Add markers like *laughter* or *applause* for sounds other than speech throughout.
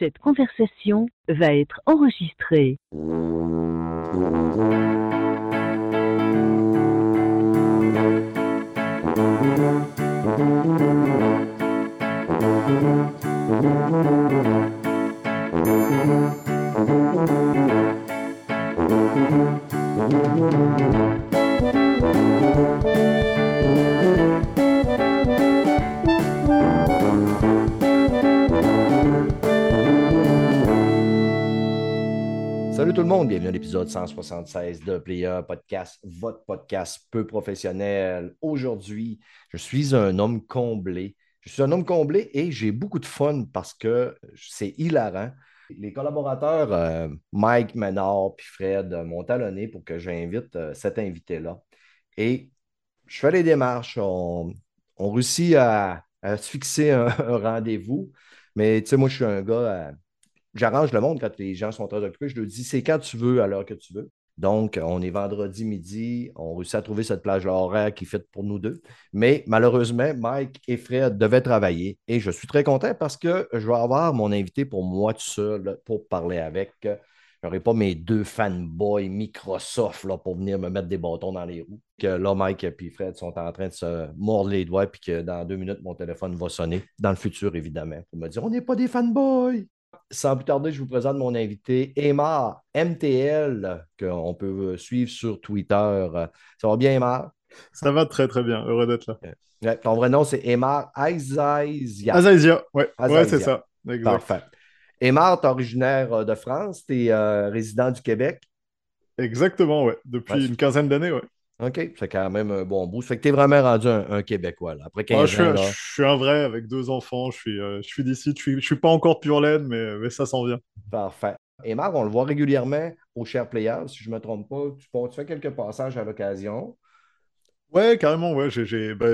Cette conversation va être enregistrée. Tout le monde, bienvenue à l'épisode 176 de Player Podcast, votre podcast peu professionnel. Aujourd'hui, je suis un homme comblé. Je suis un homme comblé et j'ai beaucoup de fun parce que c'est hilarant. Les collaborateurs euh, Mike Menard et Fred m'ont talonné pour que j'invite euh, cet invité-là. Et je fais les démarches. On, réussit à, se fixer un, *laughs* un rendez-vous. Mais tu sais, moi, je suis un gars. J'arrange le monde quand les gens sont très occupés. Je leur dis c'est quand tu veux, à l'heure que tu veux. Donc, on est vendredi midi. On réussit à trouver cette plage horaire qui fait pour nous deux. Mais malheureusement, Mike et Fred devaient travailler. Et je suis très content parce que je vais avoir mon invité pour moi tout seul pour parler avec. Je n'aurai pas mes deux fanboys Microsoft là, pour venir me mettre des bâtons dans les roues. Que là, Mike et Fred sont en train de se mordre les doigts, puis que dans deux minutes, mon téléphone va sonner. Dans le futur, évidemment, pour me dire on n'est pas des fanboys. Sans plus tarder, je vous présente mon invité, Emar MTL, qu'on peut suivre sur Twitter. Ça va bien, Emar? Ça va très très bien, heureux d'être là. Ouais, ton vrai nom, c'est Emar Aizaizia. Azaisia, ouais, ouais c'est ça. Exact. Parfait. Emar, tu es originaire euh, de France, tu es résident du Québec? Exactement, ouais. Depuis Ouais. une quinzaine d'années, ouais. OK, c'est quand même un bon bout. Ça fait que tu es vraiment rendu un, un Québécois. Là. Après 15 Moi, je, suis, ans, un- là. je suis un vrai avec deux enfants, je suis, euh, je suis d'ici, je suis, je suis pas encore pure laine, mais, mais ça s'en vient. Parfait. Emar, on le voit régulièrement au Share Players, si je ne me trompe pas. Tu, tu fais quelques passages à l'occasion. Ouais, carrément, ouais. J'ai,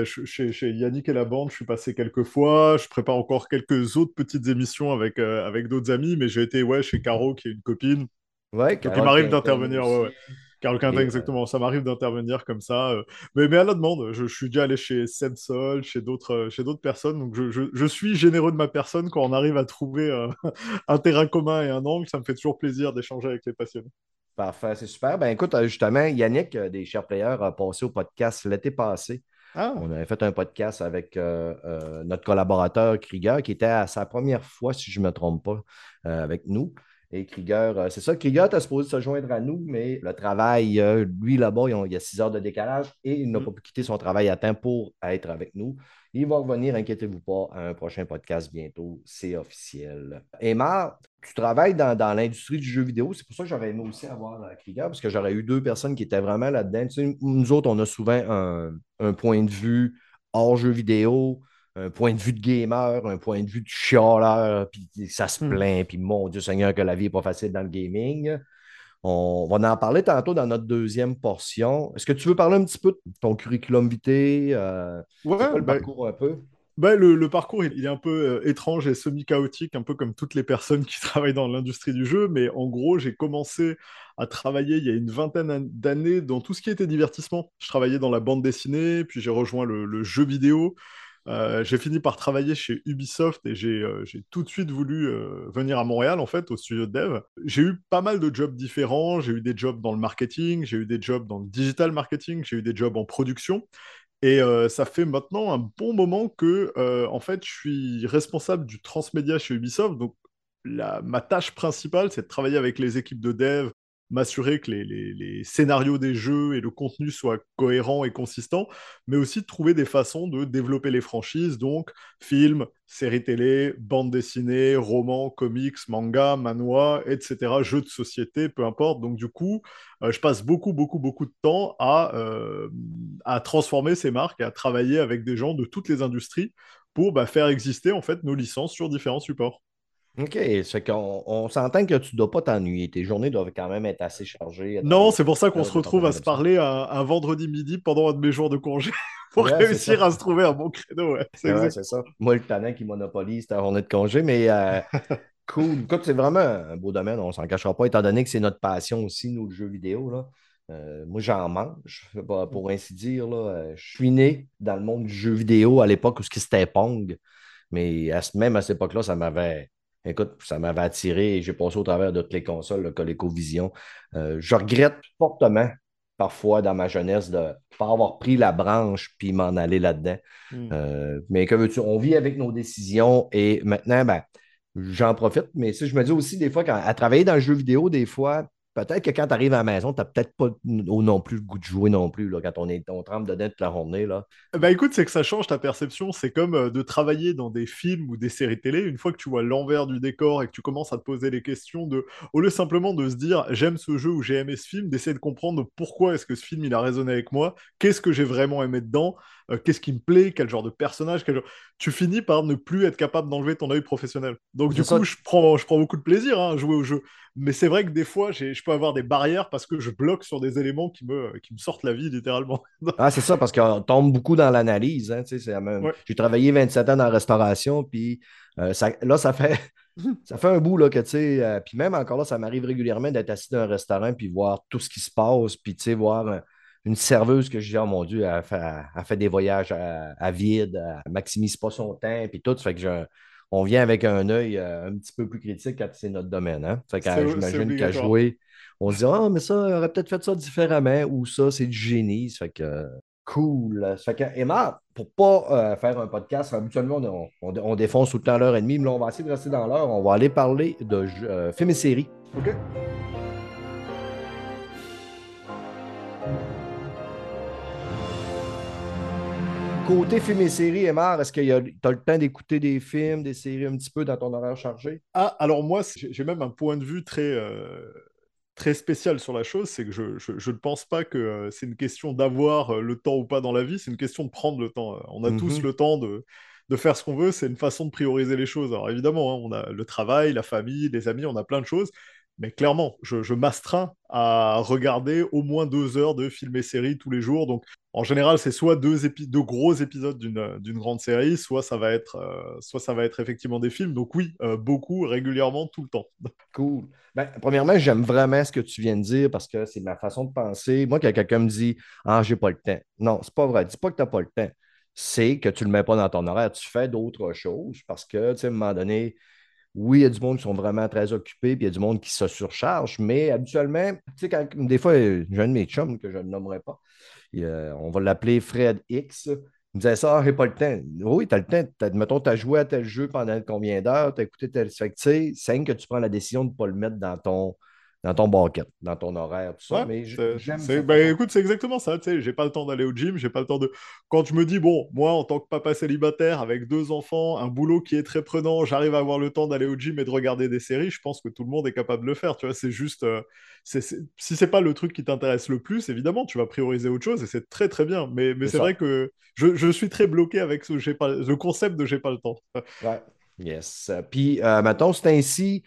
chez, chez Yannick et la bande, je suis passé quelques fois. Je prépare encore quelques autres petites émissions avec, euh, avec d'autres amis, mais j'ai été ouais, chez Caro, qui est une copine. Ouais, Donc, il m'arrive d'intervenir, ouais, ouais. Carole Quintin, Et, euh, exactement. Ça m'arrive d'intervenir comme ça. euh, Mais, mais à la demande, je, je suis déjà allé chez Sensol, chez d'autres euh, chez d'autres personnes. Donc, je, je- je suis généreux de ma personne quand on arrive à trouver euh, *laughs* un terrain commun et un angle. Ça me fait toujours plaisir d'échanger avec les passionnés. Parfait, c'est super. Ben écoute, justement, Yannick des Share Players a passé au podcast l'été passé. Ah, On avait fait un podcast avec euh, euh, notre collaborateur Krieger, qui était à sa première fois, si je ne me trompe pas, euh, avec nous. Et Krieger, euh, c'est ça, Krieger était supposé se joindre à nous, mais le travail, euh, lui là-bas, il y a six heures de décalage et il n'a Mm. pas pu quitter son travail à temps pour être avec nous. Il va revenir, inquiétez-vous pas, à un prochain podcast bientôt, c'est officiel. Emma, tu travailles dans, dans l'industrie du jeu vidéo, c'est pour ça que j'aurais aimé aussi avoir euh, Krieger, parce que j'aurais eu deux personnes qui étaient vraiment là-dedans. Tu sais, nous autres, on a souvent un, un point de vue hors jeu vidéo, un point de vue de gamer, un point de vue de chialeur, puis ça se Hmm. plaint, puis mon Dieu Seigneur, que la vie n'est pas facile dans le gaming. On va en parler tantôt dans notre deuxième portion. Est-ce que tu veux parler un petit peu de ton curriculum vitae? euh, ouais, quoi le bah, parcours un peu? bah, le, le parcours, il, il est un peu euh, étrange et semi-chaotique, un peu comme toutes les personnes qui *laughs* travaillent dans l'industrie du jeu. Mais en gros, j'ai commencé à travailler il y a une vingtaine d'années dans tout ce qui était divertissement. Je travaillais dans la bande dessinée, puis j'ai rejoint le, le jeu vidéo. Euh, j'ai fini par travailler chez Ubisoft et j'ai euh, tout de suite voulu euh, venir à Montréal, en fait, au studio de dev. J'ai eu pas mal de jobs différents. J'ai eu des jobs dans le marketing, j'ai eu des jobs dans le digital marketing, j'ai eu des jobs en production. Et ça fait maintenant un bon moment que, en fait, je suis responsable du transmédia chez Ubisoft. Donc, la- ma tâche principale, c'est de travailler avec les équipes de dev, m'assurer que les, scénarios des jeux et le contenu soient cohérents et consistants, mais aussi de trouver des façons de développer les franchises, donc films, séries télé, bandes dessinées, romans, comics, mangas, manhwa, etc., jeux de société, peu importe. Donc du coup, euh, je passe beaucoup, beaucoup, beaucoup de temps à, euh, à transformer ces marques et à travailler avec des gens de toutes les industries pour bah, faire exister en fait nos licences sur différents supports. OK, c'est qu'on on s'entend que tu ne dois pas t'ennuyer. Tes journées doivent quand même être assez chargées. Non, c'est pour ça qu'on Ouais, se retrouve à se parler un, un vendredi midi pendant un de mes jours de congé *laughs* pour Ouais, réussir à se trouver un bon créneau. ouais. C'est Ouais, ça. Moi, le talent qui monopolise ta journée de congé, mais euh, *laughs* cool. Écoute, c'est vraiment un beau domaine, on s'en cachera pas, étant donné que c'est notre passion aussi, nous, le jeu vidéo. Là. Euh, moi, j'en mange, pas- *laughs* pour ainsi dire. Là. Euh, Je suis né dans le monde du jeu vidéo à l'époque où c'était Pong, mais à même à cette époque-là, ça m'avait écoute, ça m'avait attiré et j'ai passé au travers de toutes les consoles, le ColecoVision. Euh, je regrette fortement parfois dans ma jeunesse de ne pas avoir pris la branche puis m'en aller là-dedans. Hmm. Euh, mais que veux-tu, on vit avec nos décisions et maintenant, ben, j'en profite. Mais si je me dis aussi des fois, quand, à travailler dans le jeu vidéo, des fois, peut-être que quand tu arrives à la maison, tu n'as peut-être pas non plus le goût de jouer non plus, là, quand on, est, on trempe dedans toute la journée. Là. Bah écoute, c'est que ça change ta perception. C'est comme euh, de travailler dans des films ou des séries télé. Une fois que tu vois l'envers du décor et que tu commences à te poser les questions de, au lieu simplement de se dire j'aime ce jeu ou j'ai aimé ce film, d'essayer de comprendre pourquoi est-ce que ce film il a résonné avec moi, qu'est-ce que j'ai vraiment aimé dedans, euh, qu'est-ce qui me plaît, quel genre de personnage, quel tu finis par ne plus être capable d'enlever ton œil professionnel. Donc du coup, je prends, je prends beaucoup de plaisir hein, à jouer au jeu. Mais c'est vrai que des fois, je peux avoir des barrières parce que je bloque sur des éléments qui me, qui me sortent la vie, littéralement. *laughs* ah, c'est ça, parce qu'on tombe beaucoup dans l'analyse. Hein, J'ai travaillé 27 ans dans la restauration, puis euh, ça, là, ça fait... *laughs* ça fait un bout là, que, tu sais, euh, puis même encore là, ça m'arrive régulièrement d'être assis dans un restaurant puis voir tout ce qui se passe, puis, tu sais, voir une serveuse que je dis, oh mon Dieu, elle fait, des voyages à, vide, elle maximise pas son temps, puis tout. Fait que on vient avec un œil euh, un petit peu plus critique quand c'est notre domaine. Hein? Fait que j'imagine qu'à jouer, on se dit, ah, mais ça, on aurait peut-être fait ça différemment, ou ça, c'est du génie. Ça fait que cool. Ça fait que, Emma, pour pas euh, faire un podcast, habituellement, on, défonce tout le temps l'heure et demie, mais là, on va essayer de rester dans l'heure. On va aller parler de euh, films et séries. OK. Côté film et séries, Emma, est-ce que tu as le temps d'écouter des films, des séries un petit peu dans ton horaire chargé? Ah, alors moi, j'ai même un point de vue très, euh, très spécial sur la chose, c'est que je, je, ne pense pas que euh, c'est une question d'avoir euh, le temps ou pas dans la vie, c'est une question de prendre le temps. On a tous mhm. le temps de, de faire ce qu'on veut, c'est une façon de prioriser les choses. Alors évidemment, hein, on a le travail, la famille, les amis, on a plein de choses, mais clairement, je, je m'astreins à regarder au moins deux heures de films et séries tous les jours. Donc, en général, c'est soit deux, deux gros épisodes d'une grande série, soit ça, va être, euh, soit ça va être effectivement des films. Donc, oui, euh, beaucoup, régulièrement, tout le temps. *laughs* Cool. Ben, premièrement, j'aime vraiment ce que tu viens de dire parce que c'est ma façon de penser. Moi, quand quelqu'un me dit Ah, j'ai pas le temps. Non, c'est pas vrai. Dis pas que tu n'as pas le temps. C'est que tu le mets pas dans ton horaire. Tu fais d'autres choses parce que, tu sais, à un moment donné, oui, il y a du monde qui sont vraiment très occupés, puis il y a du monde qui se surcharge, mais habituellement, tu sais, des fois, j'ai un de mes chums que je ne nommerai pas, on va l'appeler Fred X. Il me disait ça, j'ai pas le temps. Oui, tu as le temps. mettons, tu as joué à tel jeu pendant combien d'heures, tu as écouté tel. Fait c'est que tu prends la décision de ne pas le mettre dans ton, dans ton bucket, dans ton horaire, tout ça. mais j'aime ben, écoute, c'est exactement ça. Tu sais, j'ai pas le temps d'aller au gym, j'ai pas le temps de. Quand je me dis, bon, moi, en tant que papa célibataire, avec deux enfants, un boulot qui est très prenant, j'arrive à avoir le temps d'aller au gym et de regarder des séries, je pense que tout le monde est capable de le faire. Tu vois, c'est juste. Euh, Si c'est pas le truc qui t'intéresse le plus, évidemment, tu vas prioriser autre chose et c'est très, très bien. Mais, mais c'est vrai que je, je, suis très bloqué avec ce, pas... le concept de j'ai pas le temps. ouais. Yes. Puis, euh, maintenant, c'est ainsi.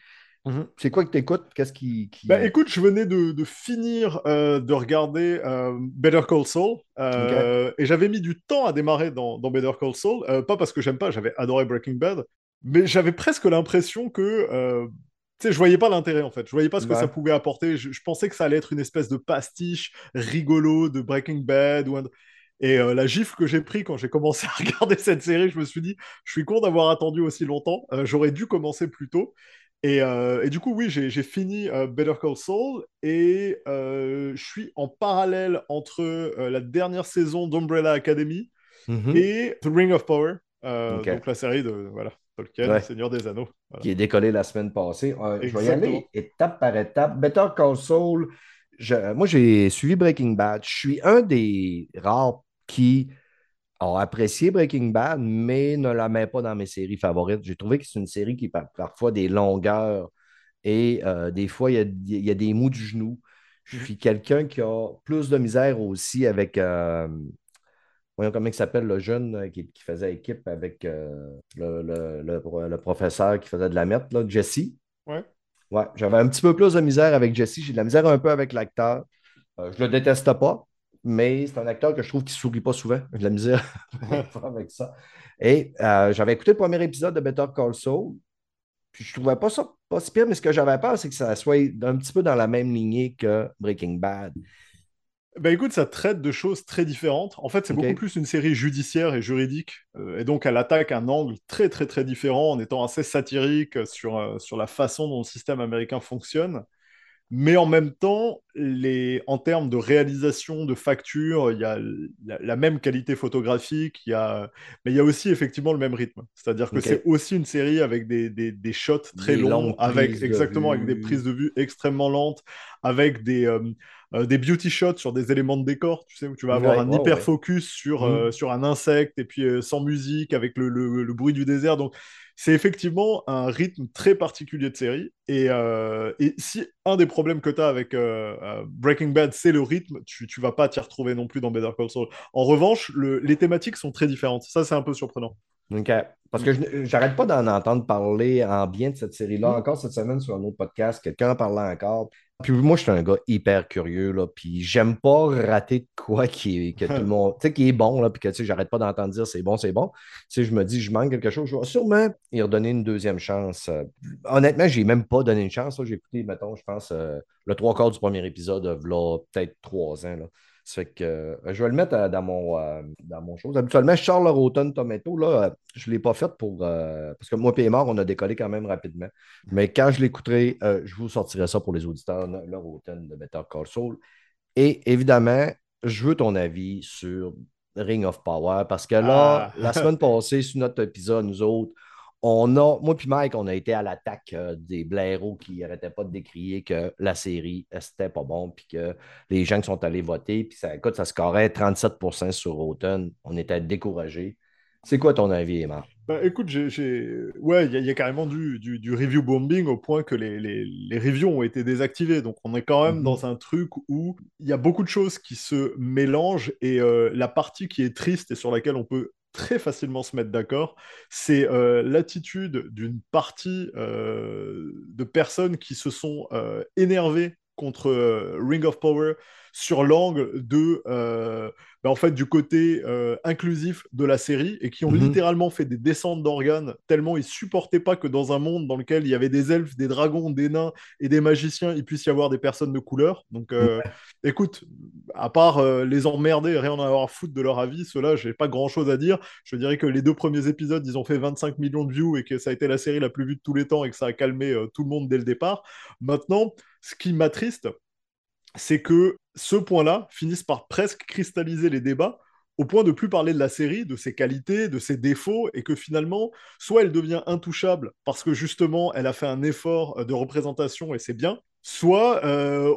Mhm. C'est quoi que tu écoutes Qu'est-ce qui. Bah, écoute, je venais de, finir euh, de regarder euh, Better Call Saul. Euh, et j'avais mis du temps à démarrer dans, Better Call Saul. pas parce que j'aime pas, j'avais adoré Breaking Bad. Mais j'avais presque l'impression que. tu sais, je voyais pas l'intérêt en fait. Je voyais pas ce que ça pouvait apporter. Je, pensais que ça allait être une espèce de pastiche rigolo de Breaking Bad. Ou Et la gifle que j'ai pris quand j'ai commencé à *laughs* regarder cette série, je me suis dit, je suis con d'avoir attendu aussi longtemps. J'aurais dû commencer plus tôt. Euh, et, du coup, oui, j'ai fini euh, Better Call Saul et euh, je suis en parallèle entre la dernière saison d'Umbrella Academy mm-hmm. et The Ring of Power, donc la série de voilà, Tolkien, Seigneur des Anneaux. Qui est décollé la semaine passée. je vais y aller étape par étape. Better Call Saul, moi j'ai suivi Breaking Bad. Je suis un des rares qui ont apprécié Breaking Bad, mais ne la met pas dans mes séries favorites. J'ai trouvé que c'est une série qui a parfois des longueurs et euh, des fois, il y, a, des mous du genou. Je suis quelqu'un qui a plus de misère aussi avec. Euh, voyons comment il s'appelle le jeune euh, qui, faisait équipe avec le, professeur qui faisait de la merde, là, Jesse. Ouais. Ouais, j'avais un petit peu plus de misère avec Jesse. J'ai de la misère un peu avec l'acteur. je le déteste pas, mais c'est un acteur que je trouve qui ne sourit pas souvent. J'ai de la misère *laughs* avec ça. Et euh, j'avais écouté le premier épisode de Better Call Saul, puis je ne trouvais pas ça pas si pire, mais ce que j'avais peur, c'est que ça soit un petit peu dans la même lignée que Breaking Bad. Bah écoute, ça traite de choses très différentes. En fait, c'est beaucoup plus une série judiciaire et juridique. euh, et donc, elle attaque un angle très, très, très différent en étant assez satirique sur, euh, sur la façon dont le système américain fonctionne. Mais en même temps, les... en termes de réalisation, de facture, il y a la, la même qualité photographique, il y a... mais il y a aussi effectivement le même rythme. C'est-à-dire que c'est aussi une série avec des, des, des shots très Des longs, avec exactement avec des prises de vue extrêmement lentes, avec des, euh, euh, des beauty shots sur des éléments de décor, tu sais, où tu vas avoir Ouais, un hyper ouais. focus sur, Mhm. euh, sur un insecte et puis euh, sans musique, avec le, le, le bruit du désert. Donc, c'est effectivement un rythme très particulier de série. Et, et si un des problèmes que tu as avec euh, Breaking Bad, c'est le rythme, tu ne vas pas t'y retrouver non plus dans Better Call Saul. En revanche, le- les thématiques sont très différentes. Ça, c'est un peu surprenant. OK. Parce que j'arrête pas d'en entendre parler en bien de cette série-là. Mm. Encore cette semaine sur un autre podcast, quelqu'un en parlait encore. Puis moi, je suis un gars hyper curieux, là, puis j'aime pas rater de quoi qui est, que tout le *laughs* monde, tu sais, qui est bon, là, puis que, tu sais, j'arrête pas d'entendre dire c'est bon, c'est bon. Tu sais, je me dis, je manque quelque chose, je vais sûrement y redonner une deuxième chance. Euh, honnêtement, j'ai même pas donné une chance, là. J'ai écouté, mettons, je pense, euh, le trois quarts du premier épisode, euh, v'là peut-être trois ans, là. Fait que euh, je vais le mettre euh, dans mon, euh, dans mon chose. Habituellement, Charles Rotten Tomato, là, je ne l'ai pas fait pour. parce que moi, et mort, on a décollé quand même rapidement. Mais quand je l'écouterai, je vous sortirai ça pour les auditeurs, le Rotten de Better Call Saul. Et évidemment, je veux ton avis sur Ring of Power parce que là, Ah. la semaine *laughs* passée, sur notre épisode, nous autres, on a, moi puis Mike, on a été à l'attaque euh, des blaireaux qui n'arrêtaient pas de décrier que la série, euh, c'était pas bon, puis que les gens qui sont allés voter, puis ça, écoute, ça scorait 37% sur Rotten. On était découragés. C'est quoi ton avis, Emma? Bah, écoute, j'ai, ouais, il y, a- il y a carrément du, du, du review bombing au point que les, les, les reviews ont été désactivées. Donc, on est quand même Mhm. dans un truc où il y a beaucoup de choses qui se mélangent et euh, la partie qui est triste et sur laquelle on peut très facilement se mettre d'accord, c'est euh, l'attitude d'une partie euh, de personnes qui se sont euh, énervées contre Ring of Power sur l'angle de euh, bah, en fait du côté euh, inclusif de la série et qui ont Mhm. littéralement fait des descentes d'organes tellement ils supportaient pas que dans un monde dans lequel il y avait des elfes, des dragons, des nains et des magiciens, il puisse y avoir des personnes de couleur. Donc euh, écoute, à part les emmerder et rien en avoir à foutre de leur avis, ceux-là, j'ai pas grand-chose à dire. Je dirais que les deux premiers épisodes, ils ont fait 25 millions de views et que ça a été la série la plus vue de tous les temps et que ça a calmé tout le monde dès le départ. Maintenant, ce qui m'attriste, c'est que ce point-là finisse par presque cristalliser les débats au point de plus parler de la série, de ses qualités, de ses défauts, et que finalement, soit elle devient intouchable parce que justement, elle a fait un effort de représentation et c'est bien, soit euh,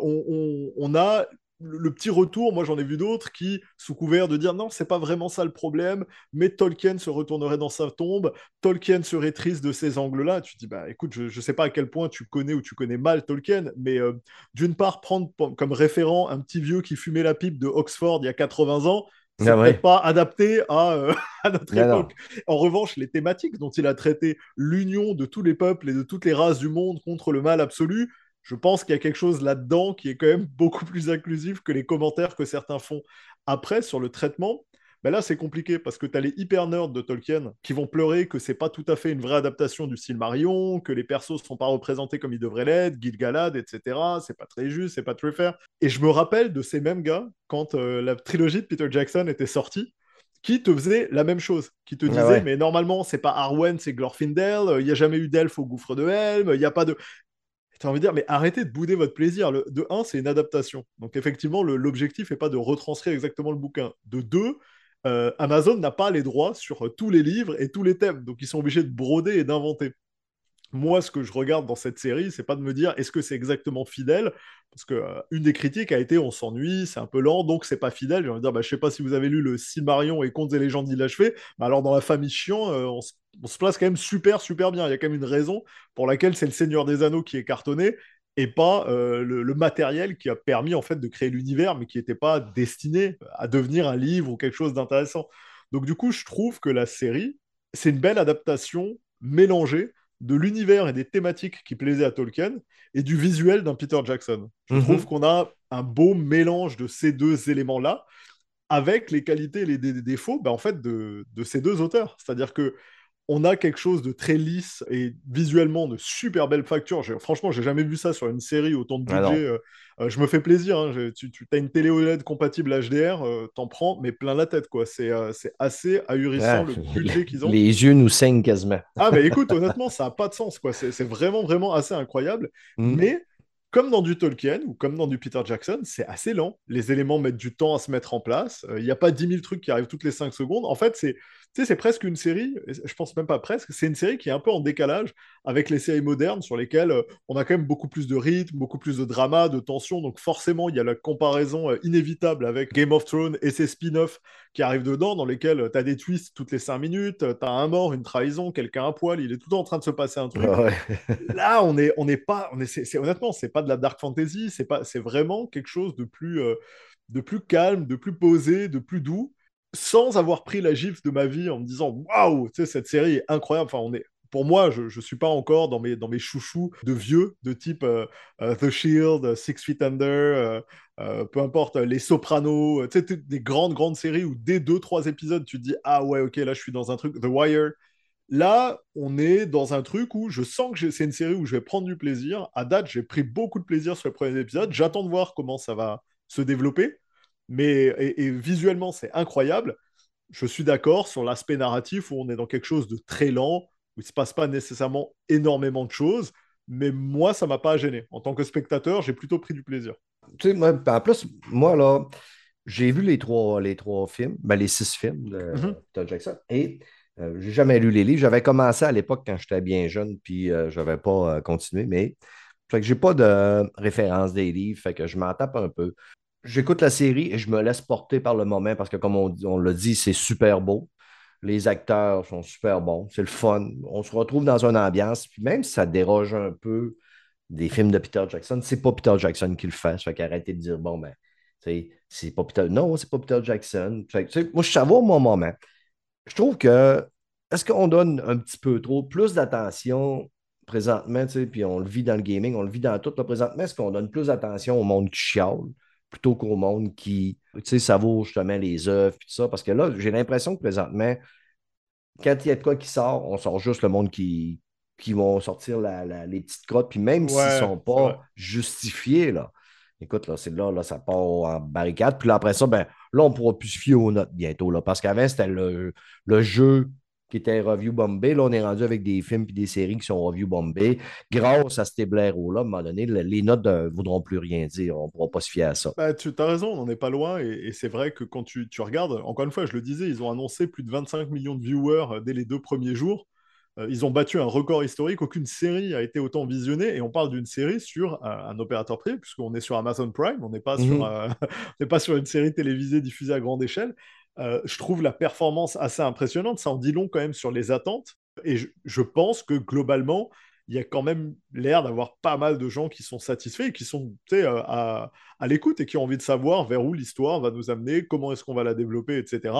on a le petit retour, moi j'en ai vu d'autres qui, sous couvert de dire non, c'est pas vraiment ça le problème, mais Tolkien se retournerait dans sa tombe, Tolkien serait triste de ces angles-là. Tu te dis, bah écoute, je, je sais pas à quel point tu connais ou tu connais mal Tolkien, mais euh, d'une part, prendre comme référent un petit vieux qui fumait la pipe de Oxford il y a 80 ans, c'est Ah ouais. peut-être pas adapté à, euh, *laughs* à notre non. époque. En revanche, les thématiques dont il a traité l'union de tous les peuples et de toutes les races du monde contre le mal absolu, je pense qu'il y a quelque chose là-dedans qui est quand même *laughs* beaucoup plus inclusif que les commentaires que certains font. Après, sur le traitement, ben là, c'est compliqué parce que tu as les hyper nerds de Tolkien qui vont pleurer que c'est pas tout à fait une vraie adaptation du Silmarillion, que les persos sont pas représentés comme ils devraient l'être, Gil-galad, etc. C'est pas très juste, c'est pas très fair. Et je me rappelle de ces mêmes gars quand euh, la trilogie de Peter Jackson était sortie qui te faisait la même chose, qui te Ah disait ouais. mais normalement c'est pas Arwen, c'est Glorfindel, euh, il n'y a jamais eu d'elfe au gouffre de Helm, il n'y a pas de... T'as envie de dire, mais arrêtez de bouder votre plaisir. De un, c'est une adaptation. Donc effectivement, l'objectif n'est pas de retranscrire exactement le bouquin. De deux, euh, Amazon n'a pas les droits sur euh, tous les livres et tous les thèmes. Donc ils sont obligés de broder et d'inventer. Moi, ce que je regarde dans cette série, c'est pas de me dire est-ce que c'est exactement fidèle, parce que euh, une des critiques a été on s'ennuie, c'est un peu lent, donc c'est pas fidèle. J'ai envie de dire, bah, je sais pas si vous avez lu le Silmarillion et Contes et légendes d'Ilachevée, mais alors dans la famille chiant, euh, on se place quand même super super bien. Il y a quand même une raison pour laquelle c'est le Seigneur des Anneaux qui est cartonné et pas euh, le, le matériel qui a permis en fait de créer l'univers, mais qui n'était pas destiné à devenir un livre ou quelque chose d'intéressant. Donc du coup, je trouve que la série, c'est une belle adaptation mélangée de l'univers et des thématiques qui plaisaient à Tolkien et du visuel d'un Peter Jackson. Je Mhm. trouve qu'on a un beau mélange de ces deux éléments-là avec les qualités et les dé- défauts ben, en fait, de, de ces deux auteurs. C'est-à-dire que on a quelque chose de très lisse et visuellement de super belle facture. Franchement, j'ai jamais vu ça sur une série autant de budget. Euh, euh, je me fais plaisir. Hein. Tu, as une télé OLED compatible HDR, euh, t'en prends, mais plein la tête. quoi. C'est assez ahurissant le *laughs* budget qu'ils ont. Les yeux nous saignent quasiment. ah, mais *laughs* écoute, honnêtement, ça n'a pas de sens. quoi. C'est vraiment, vraiment assez incroyable. Mm. Mais comme dans du Tolkien ou comme dans du Peter Jackson, c'est assez lent. Les éléments mettent du temps à se mettre en place. Il n'y a pas 10 000 trucs qui arrivent toutes les 5 secondes. En fait, c'est sais, c'est presque une série, je pense même pas presque, c'est une série qui est un peu en décalage avec les séries modernes sur lesquelles euh, on a quand même beaucoup plus de rythme, beaucoup plus de drama, de tension. Donc forcément, il y a la comparaison euh, inévitable avec Game of Thrones et ses spin-offs qui arrivent dedans, dans lesquels euh, tu as des twists toutes les cinq minutes, tu as un mort, une trahison, quelqu'un à poil, il est tout le temps en train de se passer un truc. *laughs* Là, on est, on n'est pas, on est, c'est, honnêtement, c'est pas de la dark fantasy, c'est pas, c'est vraiment quelque chose de plus, de plus calme, de plus posé, de plus doux sans avoir pris la gifle de ma vie en me disant waouh, cette série est incroyable. Enfin, on est, pour moi, je ne suis pas encore dans mes, dans mes chouchous de vieux, de type euh, euh, The Shield, Six Feet Under, euh, peu importe, Les Sopranos, des grandes, grandes séries où dès deux, trois épisodes, tu te dis Ah ouais, ok, là je suis dans un truc, The Wire. Là, on est dans un truc où je sens que c'est une série où je vais prendre du plaisir. À date, j'ai pris beaucoup de plaisir sur le premier épisode. J'attends de voir comment ça va se développer mais et, visuellement c'est incroyable. Je suis d'accord sur l'aspect narratif où on est dans quelque chose de très lent, où il se passe pas nécessairement énormément de choses, mais moi ça m'a pas gêné. En tant que spectateur, j'ai plutôt pris du plaisir. Tu sais, moi, en plus, moi là, j'ai vu les trois, les trois films, ben, les six films de mm Jackson, et euh, j'ai jamais lu les livres. J'avais commencé à l'époque quand j'étais bien jeune, puis euh, je n'avais pas euh, continué, mais fait que j'ai pas de référence des livres, fait que je m'en tape un peu j'écoute la série et je me laisse porter par le moment parce que, comme on, on l'a dit, c'est super beau. Les acteurs sont super bons. C'est le fun. On se retrouve dans une ambiance. Puis même si ça déroge un peu des films de Peter Jackson, c'est pas Peter Jackson qui le fait. Ça fait qu'arrêtez de dire, bon, ben, c'est pas Peter. Non, c'est pas Peter Jackson. moi, je savoure mon moment. Je trouve que, est-ce qu'on donne un petit peu trop, plus d'attention présentement, puis on le vit dans le gaming, on le vit dans tout. Là, présentement, est-ce qu'on donne plus d'attention au monde qui chiale? Plutôt qu'au monde qui, tu sais, savoure justement les œuvres et tout ça. Parce que là, j'ai l'impression que présentement, quand il y a de quoi qui sort, on sort juste le monde qui, qui vont sortir les petites crottes, puis même s'ils ne sont pas justifiés, là. Écoute, là, c'est là, là, ça part en barricade. Puis là, après ça, ben, là, on pourra plus se fier aux notes bientôt. Là, parce qu'avant, c'était le, le jeu qui était review bombé. Là, on est rendu avec des films et des séries qui sont review bombés. Grâce à ces blaireaux-là, à un moment donné, les notes ne voudront plus rien dire. On ne pourra pas se fier à ça. Bah, tu as raison, on n'en est pas loin. Et, c'est vrai que quand tu, regardes, encore une fois, je le disais, ils ont annoncé plus de 25 millions de viewers euh, dès les deux premiers jours. Euh, ils ont battu un record historique. Aucune série a été autant visionnée. Et on parle d'une série sur un, opérateur privé, puisqu'on est sur Amazon Prime. On n'est pas, sur, mhm. *laughs* pas sur une série télévisée diffusée à grande échelle. Je trouve la performance assez impressionnante. Ça en dit long quand même sur les attentes. Et je, pense que globalement, il y a quand même l'air d'avoir pas mal de gens qui sont satisfaits et qui sont à, à l'écoute et qui ont envie de savoir vers où l'histoire va nous amener, comment est-ce qu'on va la développer, etc.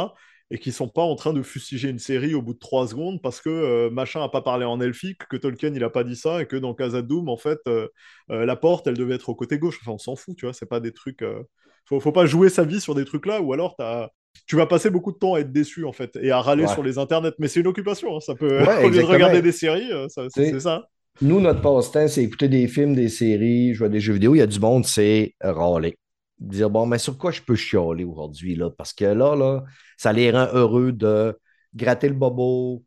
Et qui sont pas en train de fustiger une série au bout de trois secondes parce que machin a pas parlé en elfique, que Tolkien il a pas dit ça et que dans Casa Doom, en fait, la porte elle devait être au côté gauche. Enfin, on s'en fout, tu vois, c'est pas des trucs. Faut, faut pas jouer sa vie sur des trucs là ou alors tu tu vas passer beaucoup de temps à être déçu en fait et à râler sur les internets. Mais c'est une occupation, hein. ça peut. *laughs* Au lieu de regarder des séries, euh, c'est ça. Nous, notre passe-temps, c'est écouter des films, des séries, jouer à des jeux vidéo. Il y a du monde, c'est râler. Dire bon, mais sur quoi je peux chialer aujourd'hui là? Parce que là, là, ça les rend heureux de gratter le bobo,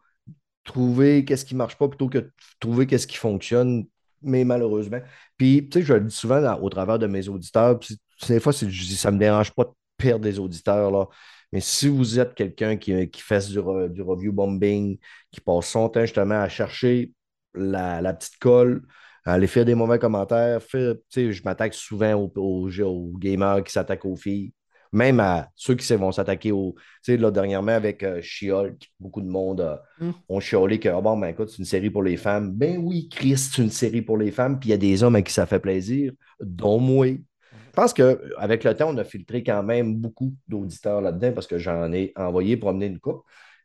trouver qu'est-ce qui marche pas plutôt que trouver qu'est-ce qui fonctionne. Mais malheureusement. Puis, tu sais, je le dis souvent au travers de mes auditeurs. Puis, des fois, ça me dérange pas de perdre des auditeurs. Là. Mais si vous êtes quelqu'un qui, qui fait du, review bombing, qui passe son temps justement à chercher la, petite colle, à aller faire des mauvais commentaires, je m'attaque souvent aux, gamers qui s'attaquent aux filles, même à ceux qui vont s'attaquer aux. Là, dernièrement, avec euh, beaucoup de monde euh, mm. ont chiolé que, oh, bon, ben écoute, c'est une série pour les femmes. Ben oui, Chris, c'est une série pour les femmes, puis il y a des hommes à qui ça fait plaisir, dont moi. Je pense qu'avec le temps, on a filtré quand même beaucoup d'auditeurs là-dedans parce que j'en ai envoyé promener une coupe.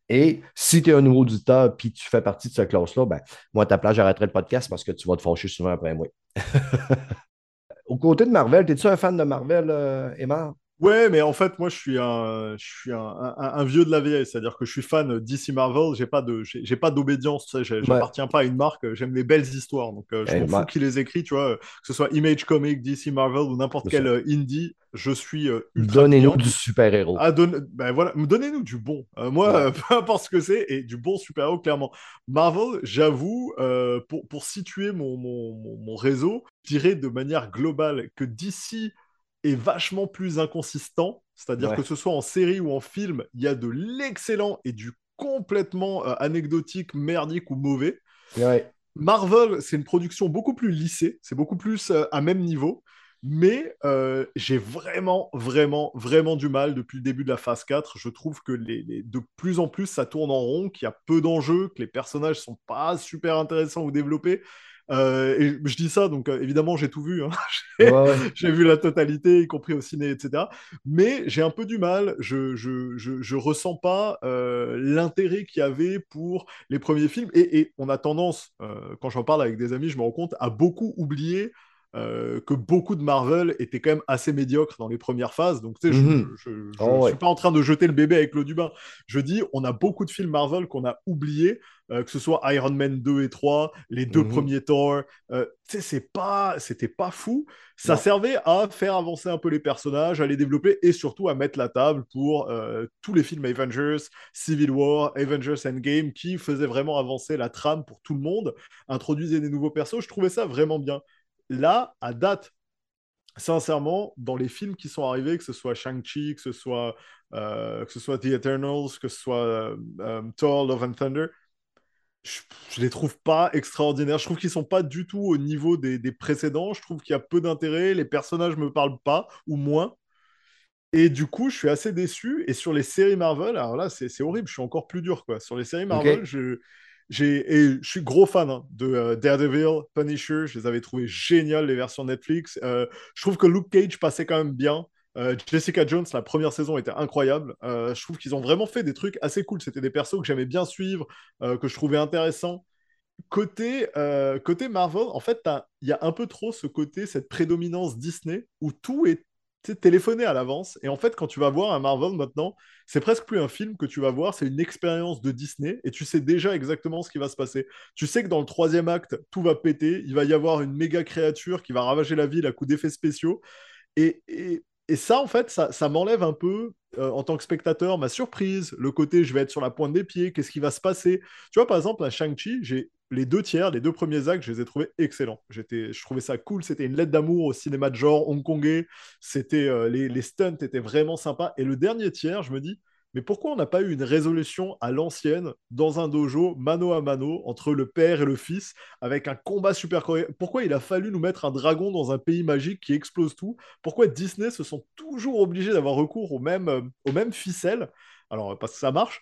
Et si tu es un nouveau auditeur puis tu fais partie de cette classe-là, ben, moi, à ta place, j'arrêterai le podcast parce que tu vas te fâcher souvent après moi. *laughs* Au côté de Marvel, es-tu un fan de Marvel, euh, Emma? Ouais, mais en fait, moi, je suis un, je suis un, un- un vieux de la vieille, c'est-à-dire que je suis fan DC Marvel, j'ai pas de, j'ai pas d'obédience, tu sais, j'ai- Ouais. j'appartiens pas à une marque, j'aime les belles histoires, donc euh, je Eh, m'en moi- fous qui les écrit, tu vois, que ce soit Image Comics, DC Marvel ou n'importe quel euh, indie, je suis euh, ultra Donnez-nous du super-héros. Ah, ben voilà, donnez-nous du bon. Euh, moi, Ouais. euh, *laughs* peu importe ce que c'est, et du bon super-héros, clairement. Marvel, j'avoue, euh, pour, pour situer mon, mon, réseau, je dirais de manière globale que DC est vachement plus inconsistant, c'est-à-dire Ouais. que ce soit en série ou en film, il y a de l'excellent et du complètement euh, anecdotique, merdique ou mauvais. Ouais. Marvel, c'est une production beaucoup plus lissée, c'est beaucoup plus euh, à même niveau, mais euh, j'ai vraiment, vraiment, vraiment du mal depuis le début de la phase 4. Je trouve que les, les- de plus en plus, ça tourne en rond, qu'il y a peu d'enjeux, que les personnages sont pas super intéressants ou développés. Euh, et je dis ça, donc euh, évidemment, j'ai tout vu. hein. *laughs* Ouais, ouais. J'ai vu la totalité, y compris au ciné, etc. Mais j'ai un peu du mal. Je je, je, je ressens pas euh, l'intérêt qu'il y avait pour les premiers films. Et, et on a tendance, euh, quand j'en parle avec des amis, je me rends compte, à beaucoup oublier euh, que beaucoup de Marvel étaient quand même assez médiocres dans les premières phases. Donc, tu sais, je je, je- je Oh, ouais. suis pas en train de jeter le bébé avec l'eau du bain. Je dis, on a beaucoup de films Marvel qu'on a oubliés, euh, que ce soit Iron Man 2 et 3, les deux Mhm. premiers Thor. Euh, c'est pas, c'était pas fou. Ça Non. servait à faire avancer un peu les personnages, à les développer et surtout à mettre la table pour euh, tous les films Avengers, Civil War, Avengers Endgame qui faisaient vraiment avancer la trame pour tout le monde, introduisaient des nouveaux persos. Je trouvais ça vraiment bien. Là, à date, sincèrement, dans les films qui sont arrivés, que ce soit Shang-Chi, que ce soit, euh, que ce soit The Eternals, que ce soit euh, euh, Thor, Love and Thunder, je, je les trouve pas extraordinaires. Je trouve qu'ils sont pas du tout au niveau des, des précédents. Je trouve qu'il y a peu d'intérêt. Les personnages me parlent pas, ou moins. Et du coup, je suis assez déçu. Et sur les séries Marvel, alors là, c'est c'est horrible. Je suis encore plus dur, quoi. Sur les séries Marvel, je, et je suis gros fan hein, de euh, Daredevil, Punisher. Je les avais trouvés géniales, les versions Netflix. Euh, je trouve que Luke Cage passait quand même bien. Euh, Jessica Jones, la première saison était incroyable. Euh, je trouve qu'ils ont vraiment fait des trucs assez cool. C'était des persos que j'aimais bien suivre, euh, que je trouvais intéressants. Côté, côté Marvel, en fait, il y a un peu trop ce côté, cette prédominance Disney, où tout est téléphoné à l'avance. Et en fait, quand tu vas voir un Marvel maintenant, c'est presque plus un film que tu vas voir, c'est une expérience de Disney, et tu sais déjà exactement ce qui va se passer. Tu sais que dans le troisième acte, tout va péter, il va y avoir une méga créature qui va ravager la ville à coups d'effets spéciaux. Et, et ça, en fait, ça, m'enlève un peu, euh, en tant que spectateur, ma surprise, le côté je vais être sur la pointe des pieds, qu'est-ce qui va se passer? Tu vois, par exemple, à Shang-Chi, j'ai les deux tiers, les deux premiers actes, je les ai trouvés excellents. J'étais, je trouvais ça cool, c'était une lettre d'amour au cinéma de genre hongkongais, c'était, euh, les, les stunts étaient vraiment sympas. Et le dernier tiers, je me dis, mais pourquoi on n'a pas eu une résolution à l'ancienne dans un dojo, mano à mano, entre le père et le fils, avec un combat super correct Pourquoi il a fallu nous mettre un dragon dans un pays magique qui explose tout? Pourquoi Disney se sont toujours obligés d'avoir recours aux mêmes, euh, aux mêmes ficelles Alors, parce que ça marche.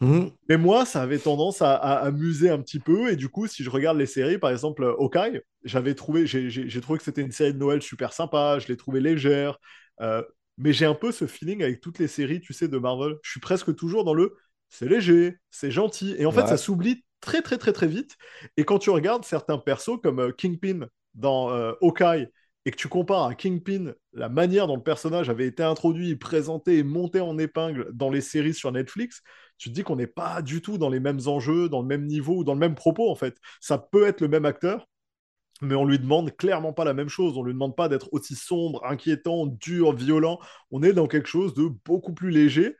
Mhm. Mais moi, ça avait tendance à, à amuser un petit peu. Et du coup, si je regarde les séries, par exemple, euh, Hawkeye, j'avais trouvé, j'ai trouvé que c'était une série de Noël super sympa. Je l'ai trouvée légère. Euh, mais j'ai un peu ce feeling avec toutes les séries, tu sais, de Marvel. Je suis presque toujours dans le c'est léger, c'est gentil. Et en fait, Ouais. ça s'oublie très, très, très, très vite. Et quand tu regardes certains persos comme euh, Kingpin dans euh, Hawkeye et que tu compares à Kingpin la manière dont le personnage avait été introduit, présenté et monté en épingle dans les séries sur Netflix, tu te dis qu'on n'est pas du tout dans les mêmes enjeux, dans le même niveau ou dans le même propos en fait. Ça peut être le même acteur, mais on lui demande clairement pas la même chose. On lui demande pas d'être aussi sombre, inquiétant, dur, violent. On est dans quelque chose de beaucoup plus léger.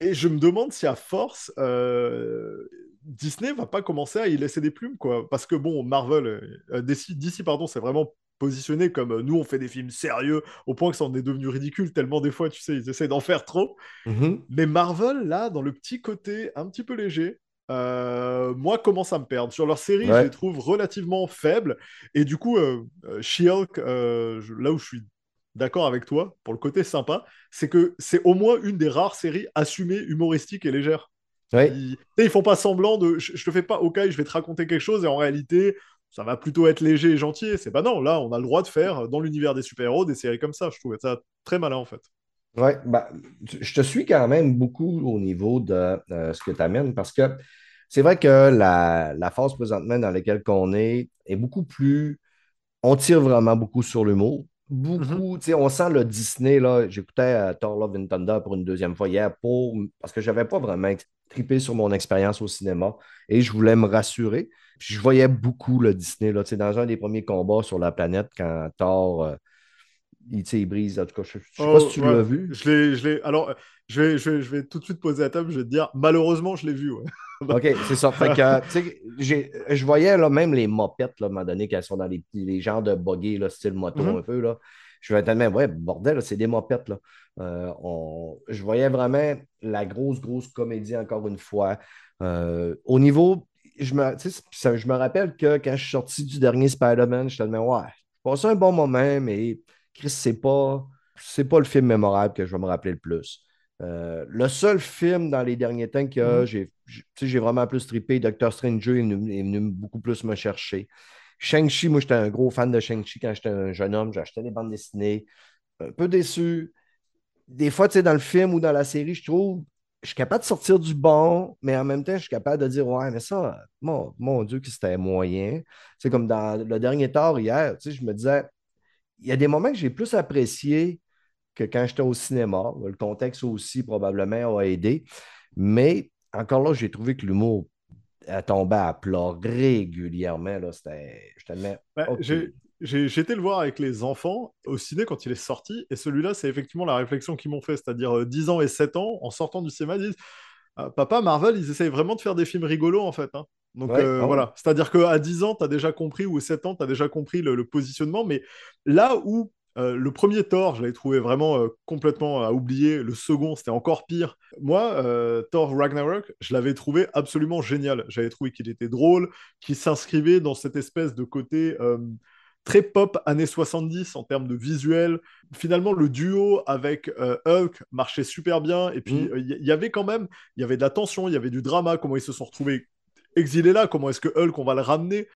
Et je me demande si à force, euh, Disney va pas commencer à y laisser des plumes, quoi. Parce que bon, Marvel, euh, DC, DC, pardon, c'est vraiment positionné comme euh, nous, on fait des films sérieux, au point que ça en est devenu ridicule, tellement des fois, tu sais, ils essaient d'en faire trop. Mhm. Mais Marvel, là, dans le petit côté un petit peu léger, euh, moi, commence à me perdre. Sur leur série, Ouais. je les trouve relativement faibles. Et du coup, euh, euh, She-Hulk, euh, là où je suis d'accord avec toi, pour le côté sympa, c'est que c'est au moins une des rares séries assumées, humoristiques et légères. Ouais. Ils, ils font pas semblant de. Je, je te fais pas, ok, je vais te raconter quelque chose, et en réalité, ça va plutôt être léger et gentil. C'est pas non, là, on a le droit de faire, dans l'univers des super-héros, des séries comme ça. Je trouvais ça très malin, en fait. Ouais, ben, je te suis quand même beaucoup au niveau de euh, ce que tu amènes parce que c'est vrai que la, la phase présentement dans laquelle on est est beaucoup plus. On tire vraiment beaucoup sur l'humour. beaucoup, tu sais, on sent le Disney, là. J'écoutais euh, Thor Love and Thunder pour une deuxième fois hier pour, parce que je n'avais pas vraiment trippé sur mon expérience au cinéma et je voulais me rassurer. Puis je voyais beaucoup le Disney, là, dans un des premiers combats sur la planète quand Thor. euh, il, tu il brise, en tout cas, je ne sais pas Oh, si tu ouais. l'as vu. Je l'ai, je l'ai. Alors, je vais, je, vais, je vais tout de suite poser la table. Je vais te dire, malheureusement, je l'ai vu. ouais. *laughs* OK, c'est ça. Fait que, tu je voyais là, même les mopettes, là, à un moment donné, qu'elles sont dans les, les genres de buggy, là, style moto Mhm. un peu. Là. Je vais tellement, ouais, bordel, c'est des mopettes. Là. Euh, on- je voyais vraiment la grosse, grosse comédie, encore une fois. Euh, au niveau, je me, tu ça- je me rappelle que quand je suis sorti du dernier Spider-Man, je tellement, ouais, j'ai passé un bon moment, mais Chris, c'est pas, c'est pas le film mémorable que je vais me rappeler le plus. Euh, le seul film dans les derniers temps que Mhm. j'ai j'ai- vraiment plus trippé, Doctor Stranger est venu, est venu beaucoup plus me chercher. Shang-Chi, moi j'étais un gros fan de Shang-Chi quand j'étais un jeune homme, j'achetais des bandes dessinées. Un peu déçu. Des fois, tu sais, dans le film ou dans la série, je trouve, je suis capable de sortir du bon, mais en même temps, je suis capable de dire, ouais, mais ça, mon, mon Dieu, que c'était moyen. C'est comme dans le dernier tard hier, tu sais, je me disais, il y a des moments que j'ai plus apprécié que quand j'étais au cinéma. Le contexte aussi, probablement, a aidé. Mais encore là, j'ai trouvé que l'humour a tombé à plat régulièrement. Là, c'était. OK. j'ai- j'ai j'ai été le voir avec les enfants au ciné quand il est sorti, et celui-là, c'est effectivement la réflexion qu'ils m'ont fait, c'est-à-dire euh, 10 ans et 7 ans, en sortant du cinéma, ils disent Ah, Papa, Marvel, ils essayent vraiment de faire des films rigolos, en fait. hein. Donc Ouais, euh, ah ouais. voilà, c'est-à-dire qu'à 10 ans, tu as déjà compris, ou 7 ans, tu as déjà compris le, le positionnement, mais là où euh, le premier Thor, je l'avais trouvé vraiment euh, complètement à oublier, le second, c'était encore pire. Moi, Thor Ragnarok, je l'avais trouvé absolument génial. J'avais trouvé qu'il était drôle, qu'il s'inscrivait dans cette espèce de côté très pop années 70 en termes de visuel. Finalement, le duo avec euh, Hulk marchait super bien. Et puis, Mm. euh, il y, y avait quand même, il y avait de la tension, il y avait du drama, comment ils se sont retrouvés exilés là, comment est-ce que Hulk, on va le ramener?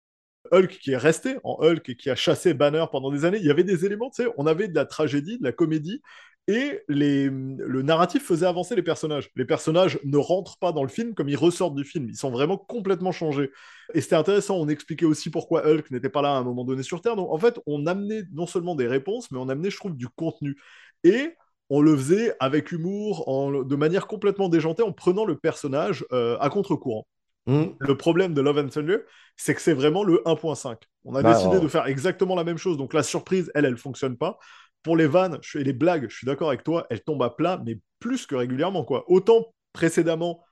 Hulk qui est resté en Hulk et qui a chassé Banner pendant des années. Il y avait des éléments, tu sais, on avait de la tragédie, de la comédie, et le narratif faisait avancer les personnages. Les personnages ne rentrent pas dans le film comme ils ressortent du film. Ils sont vraiment complètement changés. Et c'était intéressant, on expliquait aussi pourquoi Hulk n'était pas là à un moment donné sur Terre. Donc en fait, on amenait non seulement des réponses, mais on amenait, je trouve, du contenu. Et on le faisait avec humour, de manière complètement déjantée, en prenant le personnage euh, à contre-courant. Hum, Le problème de Love and Thunder, c'est que c'est vraiment le 1.5. On a Bah, décidé ouais. de faire exactement la même chose. Donc la surprise, elle, elle fonctionne pas. Pour les vannes et les blagues, je suis d'accord avec toi, elles tombent à plat, mais plus que régulièrement. quoi. Autant précédemment,